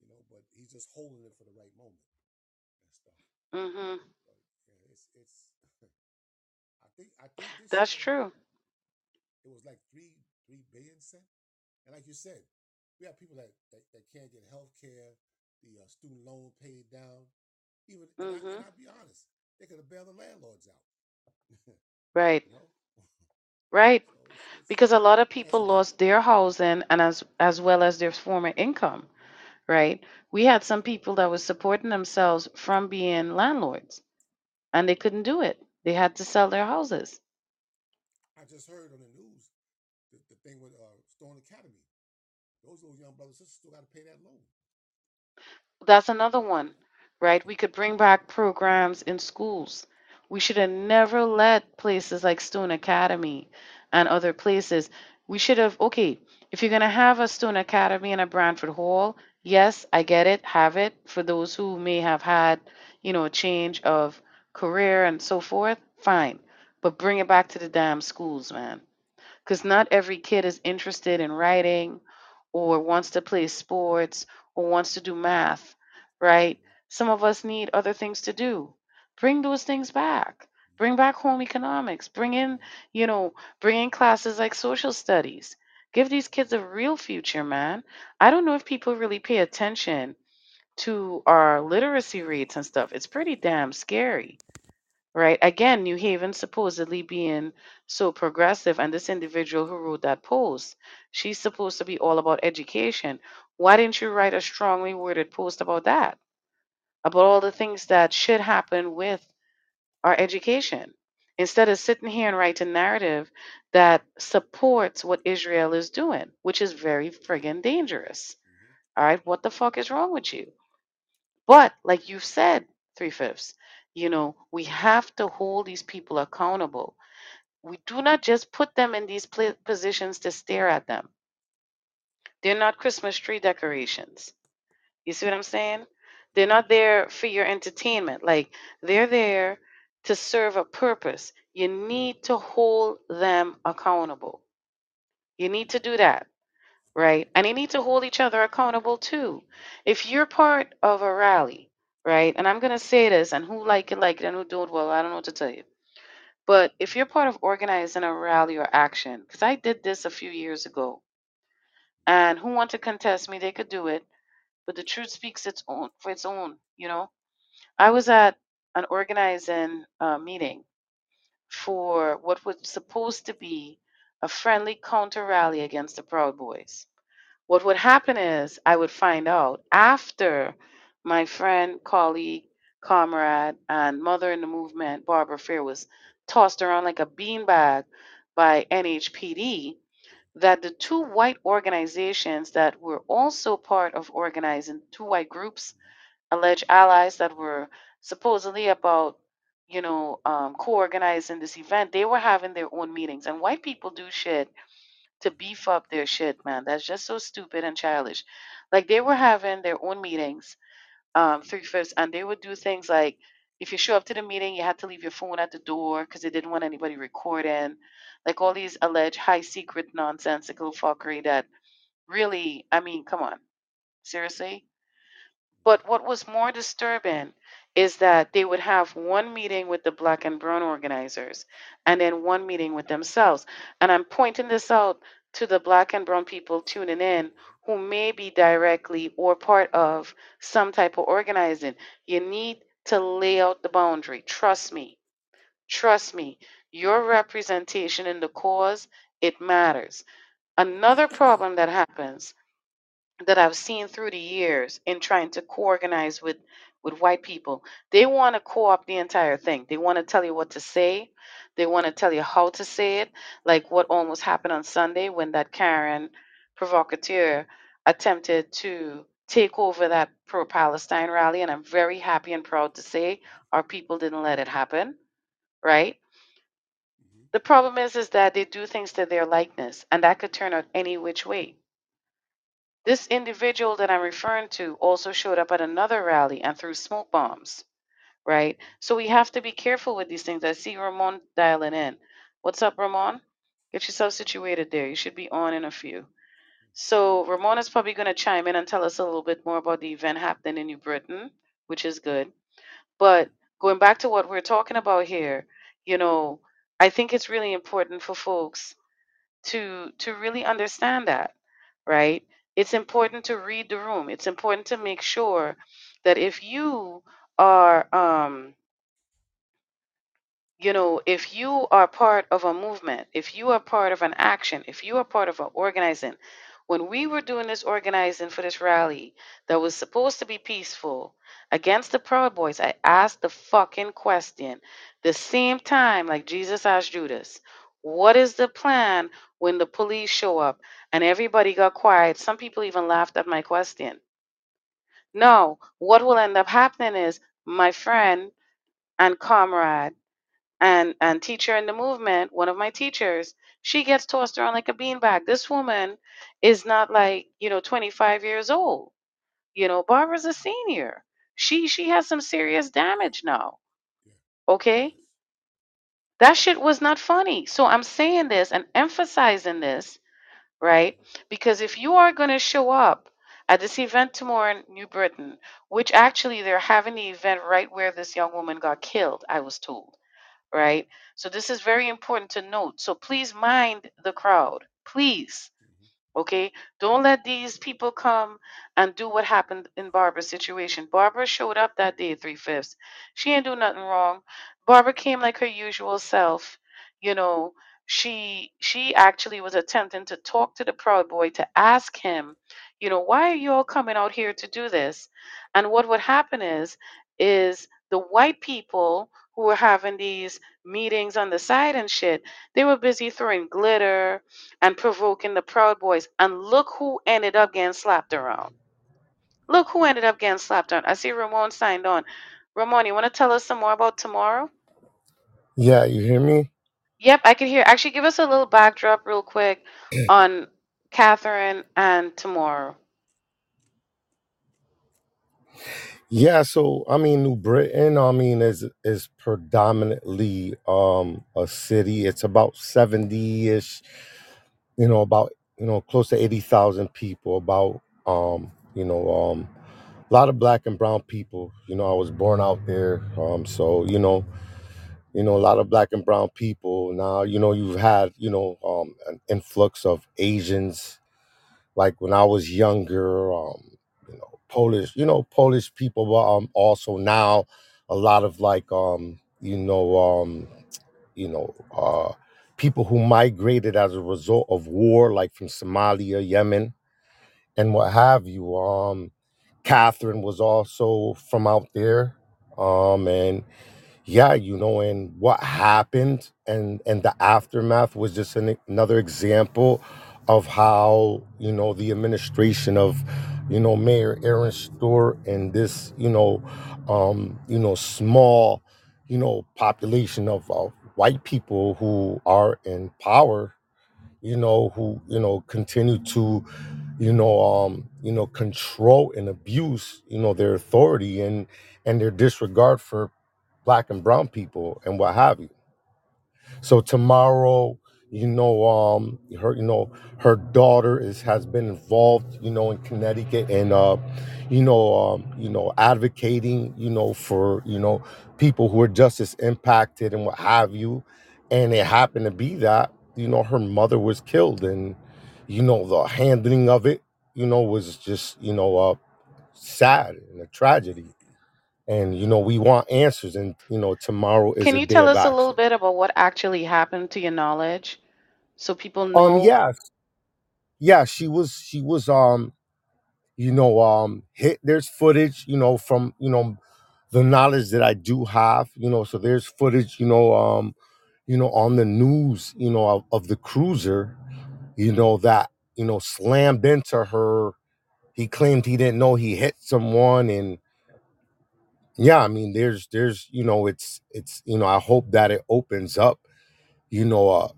you know, but he's just holding it for the right moment and stuff. Mhm. But yeah, it's it's. I think I think this That's true. it was like three three billion cent, and like you said, we have people that that, that can't get health care, the uh, student loan paid down. Even and, I. I'll be honest, they could have bailed the landlords out. Right. you know, Right. so it's it's Because a lot of people lost their housing and as as well as their former income. right? We had some people that was supporting themselves from being landlords and they couldn't do it. They had to sell their houses. I just heard on the news the, the thing with uh, Stone Academy. Those little young brothers and sisters still got to pay that loan. That's another one, right? We could bring back programs in schools. We should have never let places like Stone Academy and other places. We should have, okay, if you're going to have a Stone Academy and a Branford Hall, yes, I get it, have it for those who may have had, you know, a change of career and so forth, fine. But bring it back to the damn schools, man because not every kid is interested in writing or wants to play sports or wants to do math, right? Some of us need other things to do. Bring those things back. Bring back home economics. Bring in, you know, bring in classes like social studies. Give these kids a real future, man. I don't know if people really pay attention to our literacy rates and stuff. It's pretty damn scary right? Again, New Haven supposedly being so progressive, and this individual who wrote that post, she's supposed to be all about education. Why didn't you write a strongly worded post about that? About all the things that should happen with our education? Instead of sitting here and writing narrative that supports what Israel is doing, which is very friggin' dangerous. hmm All right, what the fuck is wrong with you? But like you've said, Three Fifths, you know, we have to hold these people accountable. We do not just put them in these pla positions to stare at them. They're not Christmas tree decorations. You see what I'm saying? They're not there for your entertainment. Like they're there to serve a purpose. You need to hold them accountable. You need to do that. right? And you need to hold each other accountable too. If you're part of a rally, right? And I'm gonna say this, and who like it, like it, and who don't, well, I don't know what to tell you. But if you're part of organizing a rally or action, because I did this a few years ago, and who want to contest me, they could do it. But the truth speaks its own for its own. You know, I was at an organizing uh, meeting for what was supposed to be a friendly counter rally against the Proud Boys What would happen is I would find out after my friend, colleague, comrade, and mother in the movement, Barbara Fair, was tossed around like a beanbag by NHPD, that the two white organizations that were also part of organizing, two white groups, alleged allies that were supposedly about, you know, um, co-organizing this event, they were having their own meetings. And white people do shit to beef up their shit, man. That's just so stupid and childish. Like they were having their own meetings, um, Three Fifths, and they would do things like if you show up to the meeting, you had to leave your phone at the door because they didn't want anybody recording. Like all these alleged high secret nonsensical fuckery that really, I mean, come on, seriously but what was more disturbing is that they would have one meeting with the black and brown organizers and then one meeting with themselves. And I'm pointing this out to the black and brown people tuning in who may be directly or part of some type of organizing. You need to lay out the boundary. Trust me. Trust me. Your representation in the cause, it matters. Another problem that happens that I've seen through the years in trying to co-organize with with white people. They want to co-opt the entire thing. They want to tell you what to say. They want to tell you how to say it, like what almost happened on Sunday when that Karen provocateur attempted to take over that pro-Palestine rally and I'm very happy and proud to say our people didn't let it happen, right? hmm The problem is is that they do things to their likeness and that could turn out any which way This individual that I'm referring to also showed up at another rally and threw smoke bombs, right? So we have to be careful with these things. I see Ramon dialing in. What's up, Ramon? Get yourself situated there. You should be on in a few. So Ramon is probably going to chime in and tell us a little bit more about the event happening in New Britain, which is good. But going back to what we're talking about here, you know, I think it's really important for folks to to really understand that right it's important to read the room it's important to make sure that if you are um you know, if you are part of a movement, if you are part of an action, if you are part of an organizing, when we were doing this organizing for this rally that was supposed to be peaceful against the Proud Boys, I asked the fucking question the same time like Jesus asked Judas, what is the plan when the police show up? And everybody got quiet. Some people even laughed at my question. No, what will end up happening is my friend and comrade and and teacher in the movement, one of my teachers, she gets tossed around like a beanbag. This woman is not like, you know, 25 years old. You know, Barbara's a senior. She she has some serious damage now. Okay? That shit was not funny. So I'm saying this and emphasizing this, right? Because if you are going to show up at this event tomorrow in New Britain, which actually they're having the event right where this young woman got killed, I was told right? So this is very important to note. So please mind the crowd. Please. hmm Okay? Don't let these people come and do what happened in Barbara's situation. Barbara showed up that day, Three Fifths. She didn't do nothing wrong. Barbara came like her usual self. You know, she she actually was attempting to talk to the proud boy to ask him, you know, why are you all coming out here to do this? And what would happen is is the white people who were having these meetings on the side and shit, they were busy throwing glitter and provoking the Proud Boys. And look who ended up getting slapped around. Look who ended up getting slapped around. I see Ramon signed on. Ramon, you want to tell us some more about tomorrow? Yeah, you hear me? Yep, I can hear. Actually, give us a little backdrop real quick on Catherine and tomorrow. Yeah, so I mean New Britain, I mean is is predominantly um a city. It's about 70ish, you know, about you know, close to 80,000 people, about um, you know, um a lot of black and brown people. You know, I was born out there. Um so, you know, you know, a lot of black and brown people. Now, you know, you've had, you know, um an influx of Asians like when I was younger, um, Polish, you know, Polish people, but um, also now a lot of like, um, you know, um, you know, uh, people who migrated as a result of war, like from Somalia, Yemen, and what have you. Um, Catherine was also from out there, um, and yeah, you know, and what happened and and the aftermath was just an, another example of how you know the administration of you know, Mayor Erin Stewart and this, you know, um, you know, small, you know, population of uh, white people who are in power, you know, who, you know, continue to, you know, um, you know, control and abuse, you know, their authority and and their disregard for black and brown people and what have you. So tomorrow, you know, um, her, you know, her daughter is has been involved, you know, in Connecticut and, uh, you know, um, you know, advocating, you know, for you know people who are justice impacted and what have you. And it happened to be that, you know, her mother was killed, and you know, the handling of it, you know, was just, you know, uh, sad and a tragedy. And you know, we want answers, and you know, tomorrow is Can a you day tell of us a little action. bit about what actually happened to your knowledge so people Um, know? yeah, yeah she was she was um you know um hit there's footage you know from you know the knowledge that i do have you know so there's footage you know um you know on the news you know of, of the cruiser you know that you know slammed into her he claimed he didn't know he hit someone and yeah i mean there's there's you know it's it's you know i hope that it opens up you know, uh,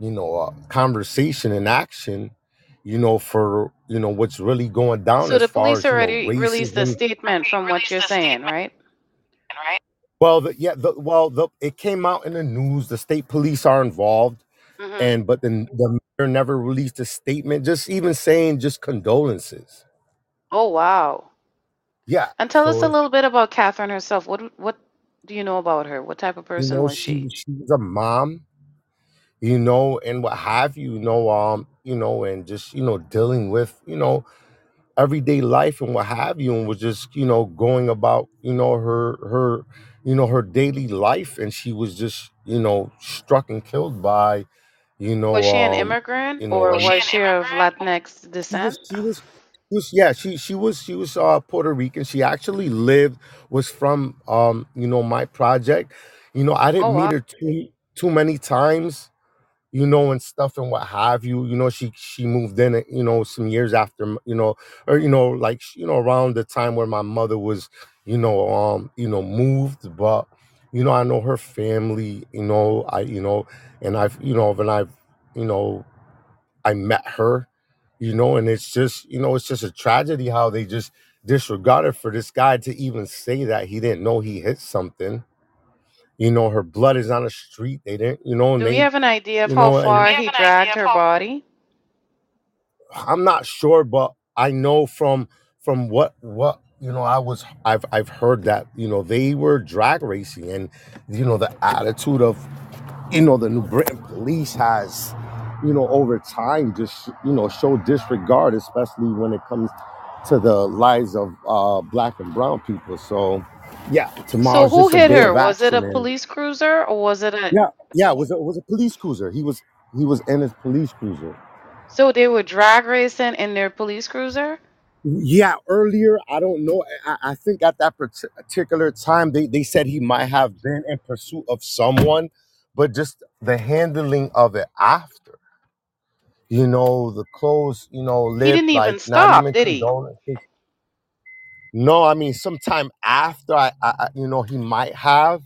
you know, uh, conversation and action, you know, for you know what's really going down So as the far police as you know already released a racism. statement from what you're saying, right? Right? Well, the, yeah, the, well, the, it came out in the news. The state police are involved, hmm and but then the mayor never released a statement, just even saying just condolences. Oh, wow. Yeah, And tell us so a little bit about Catherine herself. What what do you know about her? What type of you person know, was she she? she was a mom, you know, and what have you, you know, um, you know, and just you know dealing with you know everyday life and what have you and was just you know going about you know her her you know her daily life and she was just you know struck and killed by you know, Was know she an um immigrant you know or Was she was an she of immigrant? Latinx she was descent? she was she was yeah she she was she was uh puerto rican she actually lived was from um you know my project you know i Oh, didn't meet wow. her too too many times you know, and stuff and what have you. You know, she she moved in, you know, some years after, you know, or you know, like you know, around the time where my mother was, you know, um, you know, moved. But you know, I know her family. You know, I you know, and I've you know, and I've you know, I met her. You know, and it's just you know, it's just a tragedy how they just disregarded for this guy to even say that he didn't know he hit something. You know, her blood is on the street. They didn't, you know, and Do we they, have an idea of you how know, and far he dragged her body? I'm not sure, but I know from from what what you know I was I've I've heard that you know they were drag racing and you know the attitude of you know the New Britain police has you know over time just you know show disregard, especially when it comes to the lives of uh, black and brown people. So yeah, So tomorrow's who just a hit day her? of Was it a action and police cruiser or was it a yeah yeah it was a, it was a police cruiser. He was he was in his police cruiser so they were drag racing in their police cruiser? Yeah, earlier, I don't know. I, I think at that parti- particular time, they, they said he might have been in pursuit of someone, but just the handling of it after, you know, the clothes, you know, He lip, didn't even like not stop, even did he? condolences. No, I mean, sometime after, I, I, I- you know, he might have,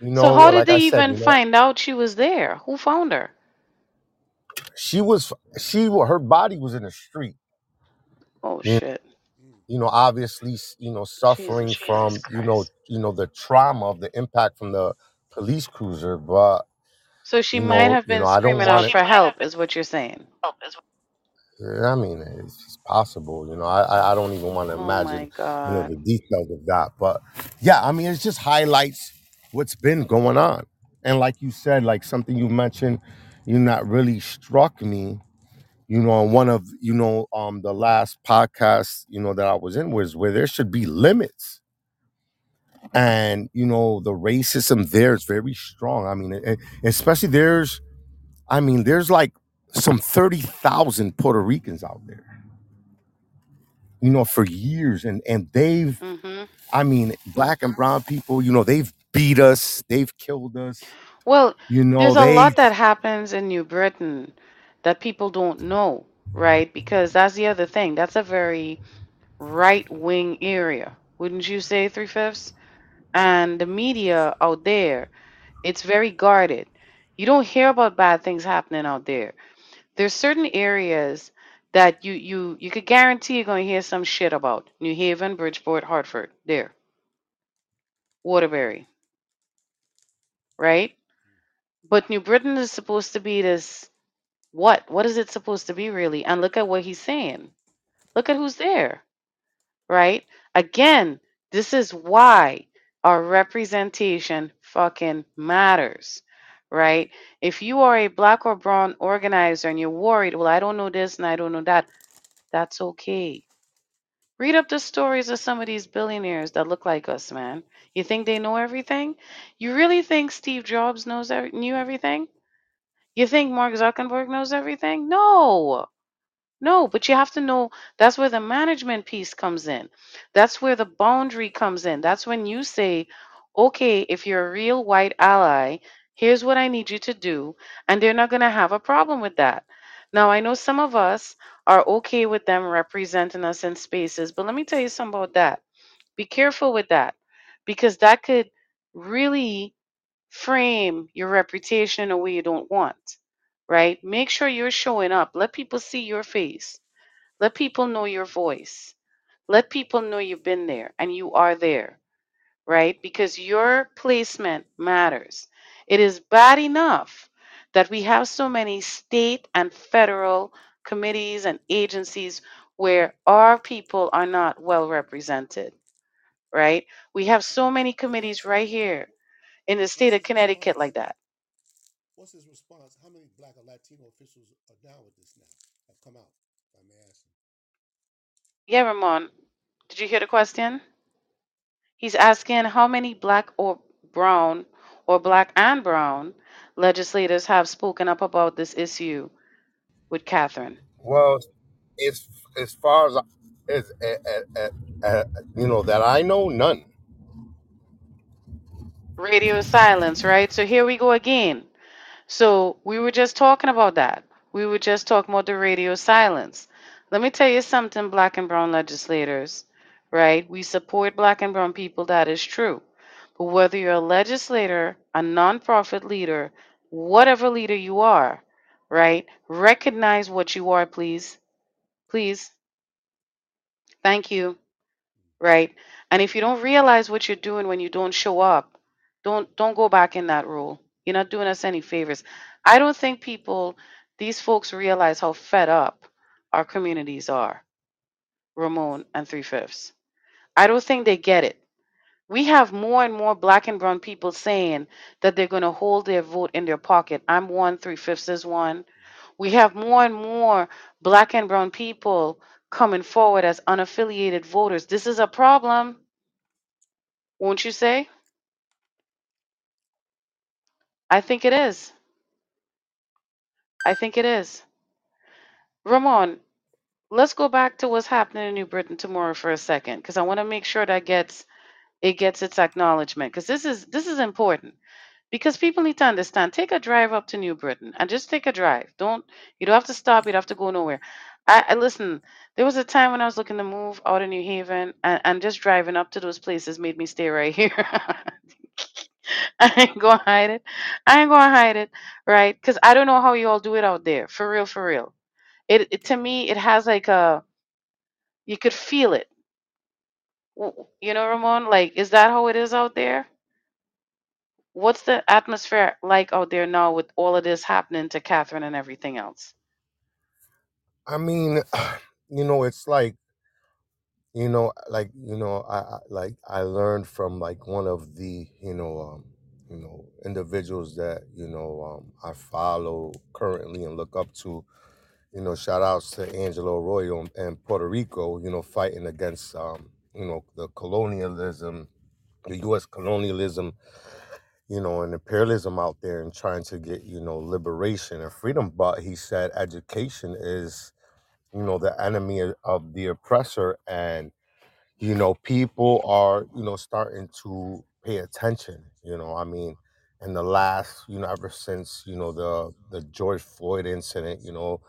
you So know, how did like they I said, even you know, find out she was there? Who found her? she was, she, wa- her body was in the street, Oh you, shit. You know, obviously, s- you know, suffering Jesus from, you know, you know, the trauma of the impact from the police cruiser, but So she you might know, have you been know, I don't screaming want out for help, is what you're saying. I mean, it's, it's possible. You know, I I I don't even want to Oh my imagine, you know, God. the details of that. But yeah, I mean, it just highlights what's been going on. And like you said, like something you mentioned, you know, that really struck me. You know, on one of you know, um, the last podcast, you know, that I was in was where there should be limits, and you know, the racism there is very strong. I mean, e- especially there's I mean, there's like some 30,000 Puerto Ricans out there, you know, for years. And, and they've, hmm I mean, black and brown people, you know, they've beat us, they've killed us, Well, you know, there's a lot they've, that happens in New Britain that people don't know. right? Because that's the other thing. That's a very right wing area, wouldn't you say, Three Fifths? And the media out there, it's very guarded. You don't hear about bad things happening out there. There's certain areas that you you you could guarantee you're going to hear some shit about. New Haven, Bridgeport, Hartford, there, Waterbury, right? But New Britain is supposed to be this what? What is it supposed to be really? And look at what he's saying. Look at who's there, right? Again, this is why our representation fucking matters, right? If you are a black or brown organizer and you're worried, well, I don't know this and I don't know that, that's okay. Read up the stories of some of these billionaires that look like us, man. You think they know everything? You really think Steve Jobs knows knew everything? You think Mark Zuckerberg knows everything? No. No, but you have to know that's where the management piece comes in. That's where the boundary comes in. That's when you say, okay, if you're a real white ally, here's what I need you to do. And they're not going to have a problem with that. Now, I know some of us are okay with them representing us in spaces, but let me tell you something about that. Be careful with that because that could really frame your reputation in a way you don't want, right? Make sure you're showing up. Let people see your face. Let people know your voice. Let people know you've been there and you are there, right? Because your placement matters. It is bad enough that we have so many state and federal committees and agencies where our people are not well represented, right? We have so many committees right here in the state of Connecticut like that What's his response? How many black or Latino officials are down with this now? Have come out? If I may ask. Yeah, Ramon, did you hear the question? He's asking how many black or brown or black and brown legislators have spoken up about this issue with Catherine. Well, as as far as as, as, as, as you know that I know, none. Radio silence, right? So here we go again. So we were just talking about that. We were just talking about the radio silence. Let me tell you something, black and brown legislators, right? We support black and brown people, that is true. Whether you're a legislator, a nonprofit leader, whatever leader you are, right? Recognize what you are, please. Please. Thank you right? And if you don't realize what you're doing when you don't show up, don't don't go back in that role. You're not doing us any favors. I don't think people, these folks realize how fed up our communities are, Ramon and Three Fifths. I don't think they get it. We have more and more black and brown people saying that they're going to hold their vote in their pocket. I'm one, Three Fifths is one. We have more and more black and brown people coming forward as unaffiliated voters. This is a problem, won't you say? I think it is. I think it is. Ramon, let's go back to what's happening in New Britain tomorrow for a second, because I want to make sure that gets it gets its acknowledgement, because this is this is important. Because people need to understand. Take a drive up to New Britain and just take a drive. Don't you don't have to stop. You don't have to go nowhere. I, I listen. There was a time when I was looking to move out of New Haven, and, and just driving up to those places made me stay right here. I ain't gonna hide it. I ain't gonna hide it, right? Because I don't know how you all do it out there. For real, for real. It, it to me, it has like a you could feel it. You know, Ramon. Like, is that how it is out there? What's the atmosphere like out there now with all of this happening to Catherine and everything else? I mean, you know, it's like you know, like you know, I, I like I learned from like one of the you know, um, you know, individuals that you know um, I follow currently and look up to. You know, shout outs to Angelo Arroyo in Puerto Rico. You know, fighting against um, you know the colonialism, the U.S. colonialism you know, and imperialism out there and trying to get, you know, liberation and freedom. But he said education is, you know, the enemy of the oppressor. And, you know, people are, you know, starting to pay attention, you know, I mean, in the last, you know, ever since, you know, the the George Floyd incident, you know,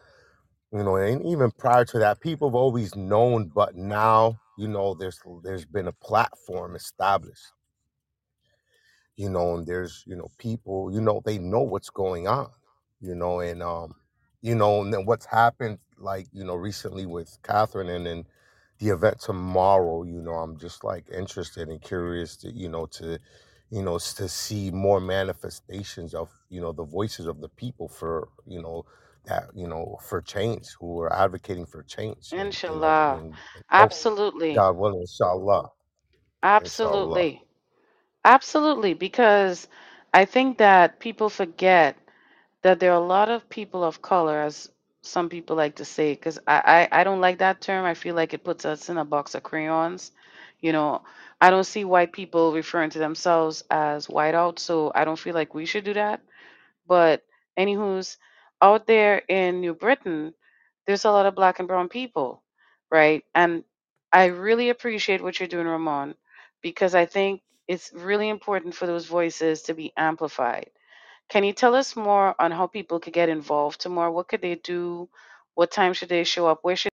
you know, and even prior to that, people have always known, but now, you know, there's there's been a platform established you know, and there's, you know, people, you know, they know what's going on, you know, and um, you know, and then what's happened like, you know, recently with Catherine and then the event tomorrow, you know, I'm just like interested and curious to, you know, to, you know, to see more manifestations of, you know, the voices of the people for, you know, that, you know, for change, who are advocating for change and, you know, Inshallah. and, and hope, Absolutely. God willing, inshallah, inshallah. Absolutely. Absolutely. Because I think that people forget that there are a lot of people of color, as some people like to say, because I, I, I don't like that term. I feel like it puts us in a box of crayons. You know, I don't see white people referring to themselves as whiteout, so I don't feel like we should do that. But anywho's out there in New Britain, there's a lot of black and brown people, right? And I really appreciate what you're doing, Ramon, because I think it's really important for those voices to be amplified can you tell us more on how people could get involved tomorrow? What could they do? What time should they show up? Where should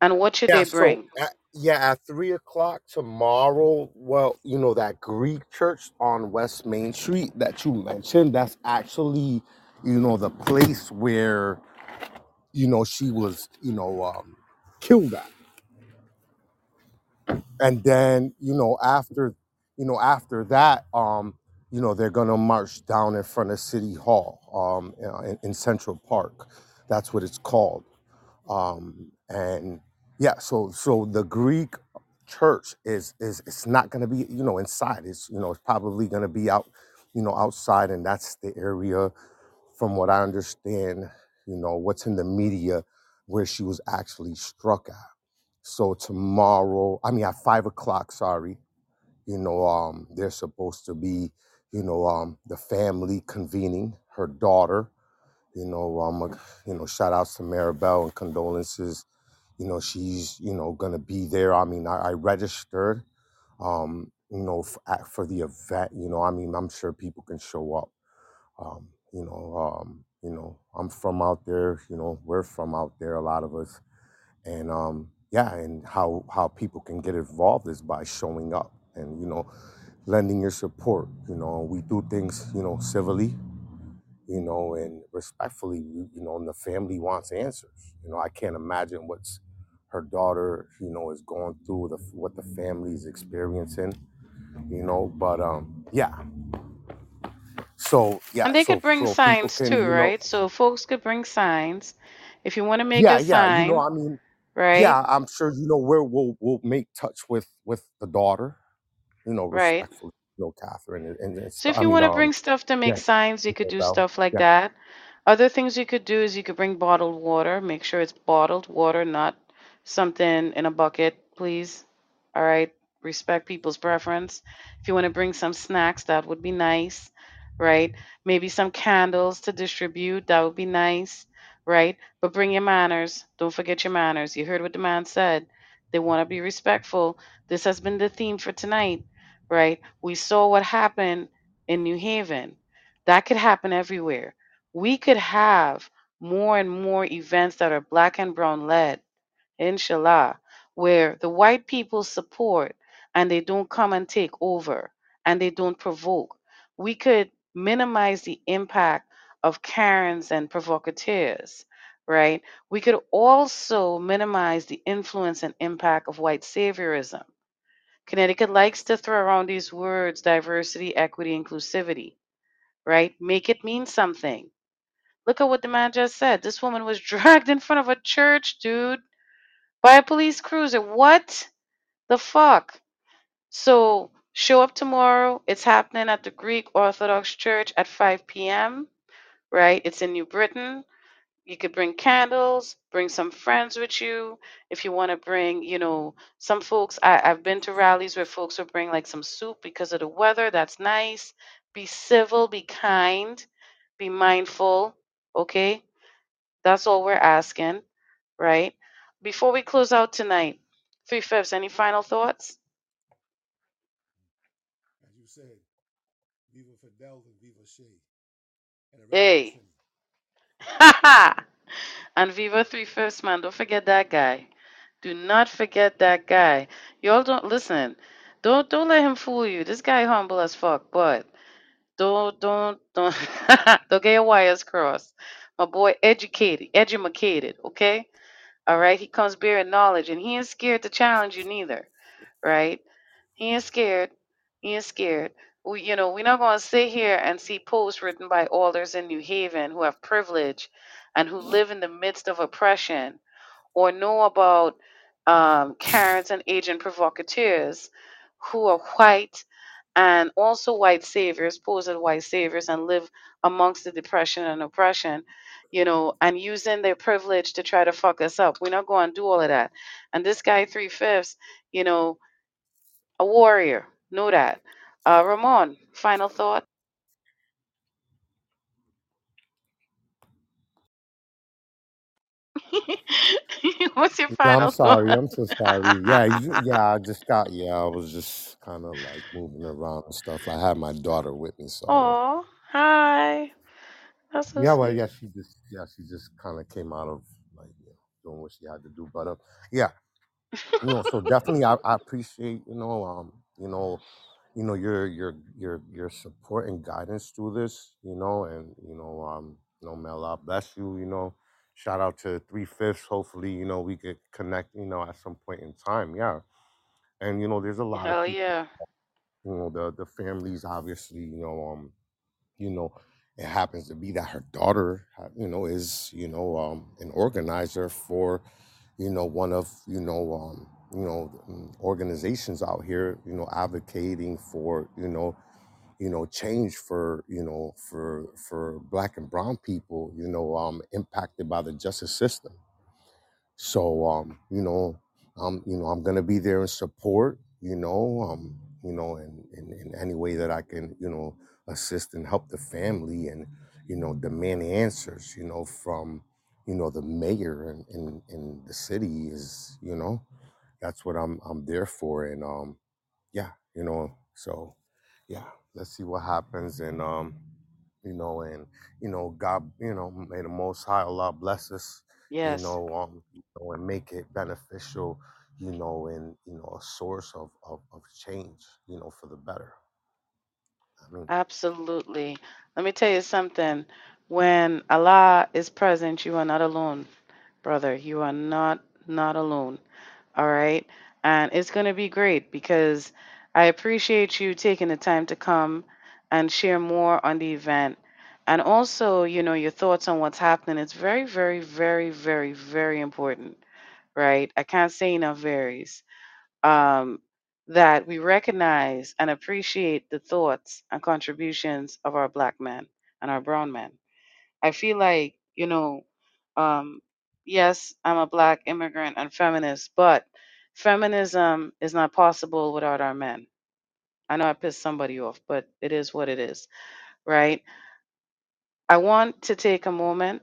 and what should Yeah, they so bring? at, yeah, at three o'clock tomorrow, well, you know, that Greek church on West Main Street that you mentioned, that's actually, you know, the place where, you know, she was, you know, um, killed at. And then, you know, after, you know, after that, um, you know, they're gonna march down in front of City Hall, um, in, in Central Park. That's what it's called um and yeah so so the greek church is is it's not going to be you know inside it's you know it's probably going to be out you know outside and that's the area from what i understand you know what's in the media where she was actually struck at. So tomorrow i mean at five o'clock sorry you know um they're supposed to be you know um the family convening her daughter. You know um you know shout outs to maribel and condolences. You know she's you know gonna be there. I mean i, I registered um you know for, for the event you know i mean i'm sure people can show up um you know um you know i'm from out there you know we're from out there a lot of us and um yeah and how how people can get involved is by showing up and you know lending your support you know we do things you know civilly you know, and respectfully, you know, and the family wants answers. You know, I can't imagine what's her daughter, you know, is going through, the what the family is experiencing, you know. But um, yeah. So yeah, And they could bring so people signs can, too, you know, right? So folks could bring signs. If you want to make yeah, a yeah, you know, sign, I mean, right? yeah, I'm sure you know where we'll we'll make touch with with the daughter, you know, Right. respectfully, you know, Catherine and and, So if I you mean, want to bring um, stuff to make yeah, signs, you could do stuff like yeah, that. Other things you could do is you could bring bottled water. Make sure it's bottled water, not something in a bucket, please. All right. Respect people's preference. If you want to bring some snacks, that would be nice, right? Maybe some candles to distribute, that would be nice, right? But bring your manners. Don't forget your manners. You heard what the man said. They want to be respectful. This has been the theme for tonight, right? We saw what happened in New Haven. That could happen everywhere. We could have more and more events that are black and brown led, inshallah, where the white people support and they don't come and take over and they don't provoke. We could minimize the impact of Karens and provocateurs, right? We could also minimize the influence and impact of white saviorism. Connecticut likes to throw around these words diversity, equity, inclusivity right? Make it mean something. Look at what the man just said. This woman was dragged in front of a church, dude, by a police cruiser. What the fuck? So show up tomorrow. It's happening at the Greek Orthodox Church at 5 p.m., right? It's in New Britain. You could bring candles, bring some friends with you. If you want to bring, you know, some folks, I, I've been to rallies where folks will bring like some soup because of the weather. That's nice. Be civil, be kind, be mindful. Okay. That's all we're asking, right? Before we close out tonight, Three Fifths, any final thoughts? As you said, Viva Fidel and Viva Che and a Hey. and Viva Three Fifths, man. Don't forget that guy. Do not forget that guy. Y'all don't listen. Don't don't let him fool you. This guy humble as fuck, but don't don't don't don't get your wires crossed. My boy educated, educated, okay? All right. He comes bearing knowledge and he ain't scared to challenge you neither. Right? He ain't scared. He ain't scared. We, you know, we're not going to sit here and see posts written by alders in New Haven who have privilege and who live in the midst of oppression or know about um, Karens and agent provocateurs who are white and also white saviors, pose as white saviors, and live amongst the depression and oppression, you know, and using their privilege to try to fuck us up. We're not going to do all of that. And this guy, three fifths, you know, a warrior. Know that. Uh, Ramon, final thought. What's your No, I'm final sorry. thought? I'm so sorry. Yeah, you, yeah. I just got. Yeah, I was just kind of like moving around and stuff. I had my daughter with me, so Oh, hi. That's so yeah. Well, sweet. yeah. She just, yeah, she just kind of came out of like you know, doing what she had to do. But uh, yeah, you know. So definitely, I, I appreciate you know, um, you know, you know your your your your support and guidance through this. You know, and you know, um, you know, Mel, I bless you. You know. Shout out to three fifths. Hopefully, you know we could connect. You know, at some point in time. Yeah, and you know there's a lot of Hell people yeah. you know the the families obviously you know um you know it happens to be that her daughter ha- you know is you know um an organizer for you know one of you know um you know mm, organizations out here you know advocating for you know you know change for you know for for black and brown people you know um impacted by the justice system so um, you know, um, you know, I'm gonna be there in support, you know, um, you know, in, in, in any way that I can, you know, assist and help the family and, you know, demand answers, you know, from, you know, the mayor and in, in, in the city is, you know, that's what I'm I'm there for. And um, yeah, you know, so yeah, let's see what happens. And um, you know, and you know, God, you know, may the Most High Allah bless us, you Yes. know, um, you know, and make it beneficial, you know, and you know, a source of of, of change, you know, for the better. I mean, Absolutely. Let me tell you something. When Allah is present, you are not alone, brother. You are not not alone. All right? And it's going to be great because I appreciate you taking the time to come and share more on the event. And also, you know, your thoughts on what's happening. It's very, very, very, very, very important, right? I can't say enough varies um, that we recognize and appreciate the thoughts and contributions of our black men and our brown men. I feel like, you know, um, yes, I'm a black immigrant and feminist, but feminism is not possible without our men. I know I pissed somebody off, but it is what it is, right? I want to take a moment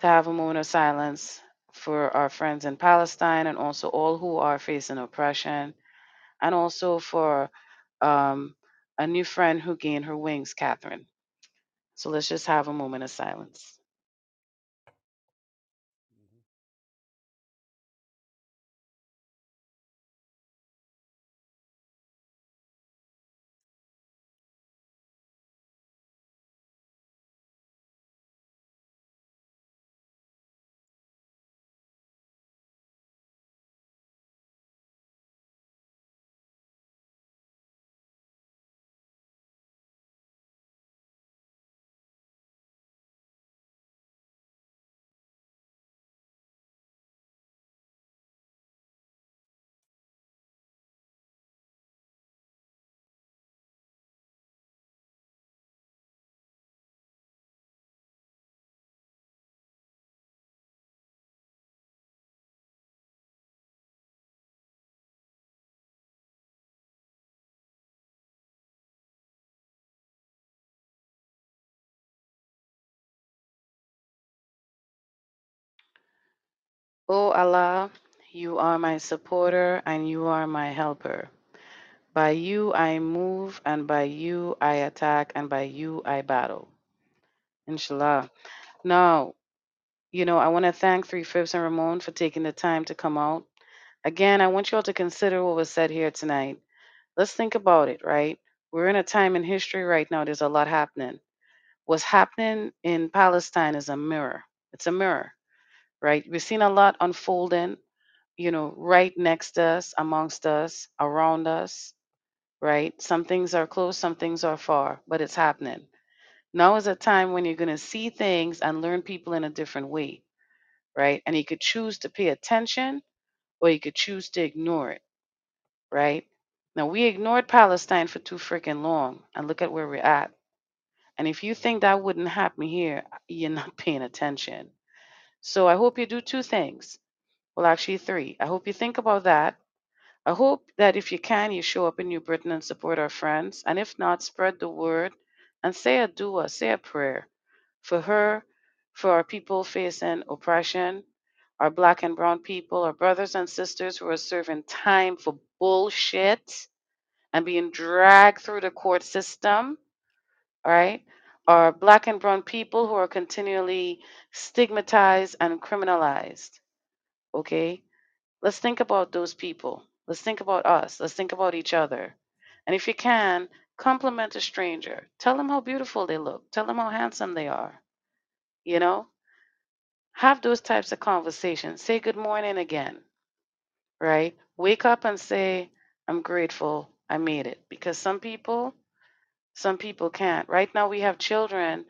to have a moment of silence for our friends in Palestine and also all who are facing oppression and also for um, a new friend who gained her wings, Catherine. So let's just have a moment of silence. O Allah, you are my supporter and you are my helper. By you I move, and by you I attack, and by you I battle. Inshallah. Now, You know, I want to thank Three Fifths and Ramon for taking the time to come out. Again, I want you all to consider what was said here tonight. Let's think about it, right? We're in a time in history right now, there's a lot happening. What's happening in Palestine is a mirror. It's a mirror, right? We've seen a lot unfolding, you know, right next to us, amongst us, around us, right? Some things are close, some things are far, but it's happening. Now is a time when you're going to see things and learn people in a different way, right? And you could choose to pay attention or you could choose to ignore it, right? Now, we ignored Palestine for too freaking long, and look at where we're at. And if you think that wouldn't happen here, you're not paying attention. So I hope you do two things. Well, actually, three. I hope you think about that. I hope that if you can, you show up in New Britain and support our friends. And if not, spread the word and say a dua, say a prayer for her, for our people facing oppression, our black and brown people, our brothers and sisters who are serving time for bullshit and being dragged through the court system, all right? Our black and brown people who are continually stigmatized and criminalized, okay? Let's think about those people. Let's think about us. Let's think about each other. And if you can, compliment a stranger. Tell them how beautiful they look. Tell them how handsome they are. You know, have those types of conversations. Say good morning again, right? Wake up and say, I'm grateful I made it. Because some people, some people can't. Right now, we have children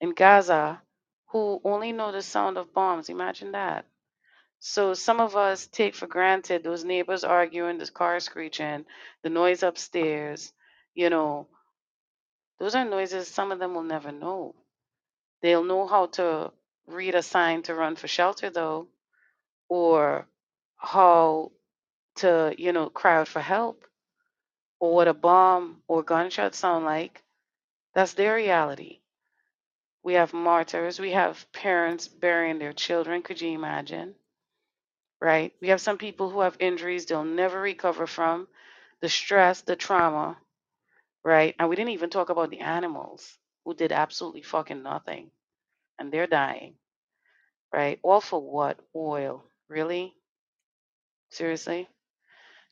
in Gaza who only know the sound of bombs. Imagine that So some of us take for granted those neighbors arguing, the car screeching, the noise upstairs. You know, those are noises some of them will never know. They'll know how to read a sign to run for shelter, though, or how to, you know, cry out for help, or what a bomb or gunshot sound like. That's their reality. We have martyrs. We have parents burying their children. Could you imagine? Right? We have some people who have injuries they'll never recover from the stress, the trauma, right? And we didn't even talk about the animals who did absolutely fucking nothing and they're dying, right? All for what? Oil. Really? Seriously?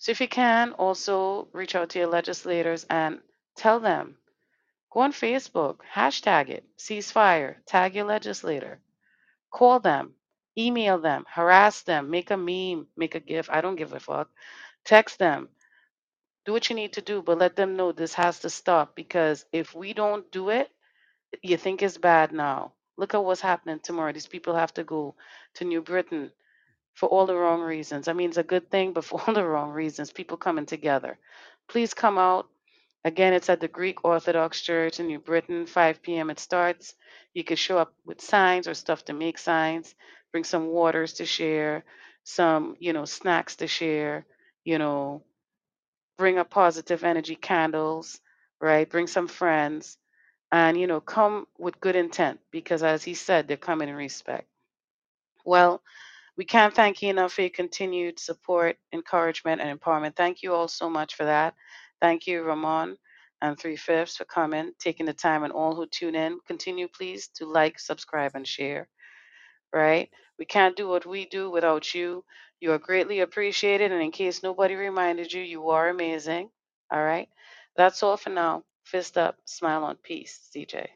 So if you can, also reach out to your legislators and tell them. Go on Facebook, hashtag it, ceasefire, tag your legislator, call them, email them, harass them, make a meme, make a GIF. I don't give a fuck. Text them, do what you need to do, but let them know this has to stop because if we don't do it, you think it's bad now. Look at what's happening tomorrow. These people have to go to New Britain for all the wrong reasons. I mean, it's a good thing, but for all the wrong reasons, people coming together. Please come out. Again, it's at the Greek Orthodox Church in New Britain, 5 p.m. it starts. You could show up with signs or stuff to make signs, bring some waters to share, some, you know, snacks to share, you know, bring a positive energy candles, right? Bring some friends and, you know, come with good intent because, as he said, they're coming in respect. Well, we can't thank you enough for your continued support, encouragement, and empowerment. Thank you all so much for that. Thank you, Ramon and Three Fifths, for coming, taking the time, and all who tune in. Continue, please, to like, subscribe, and share right? We can't do what we do without you. You are greatly appreciated. And in case nobody reminded you, you are amazing. All right. That's all for now. Fist up, smile on peace, CJ.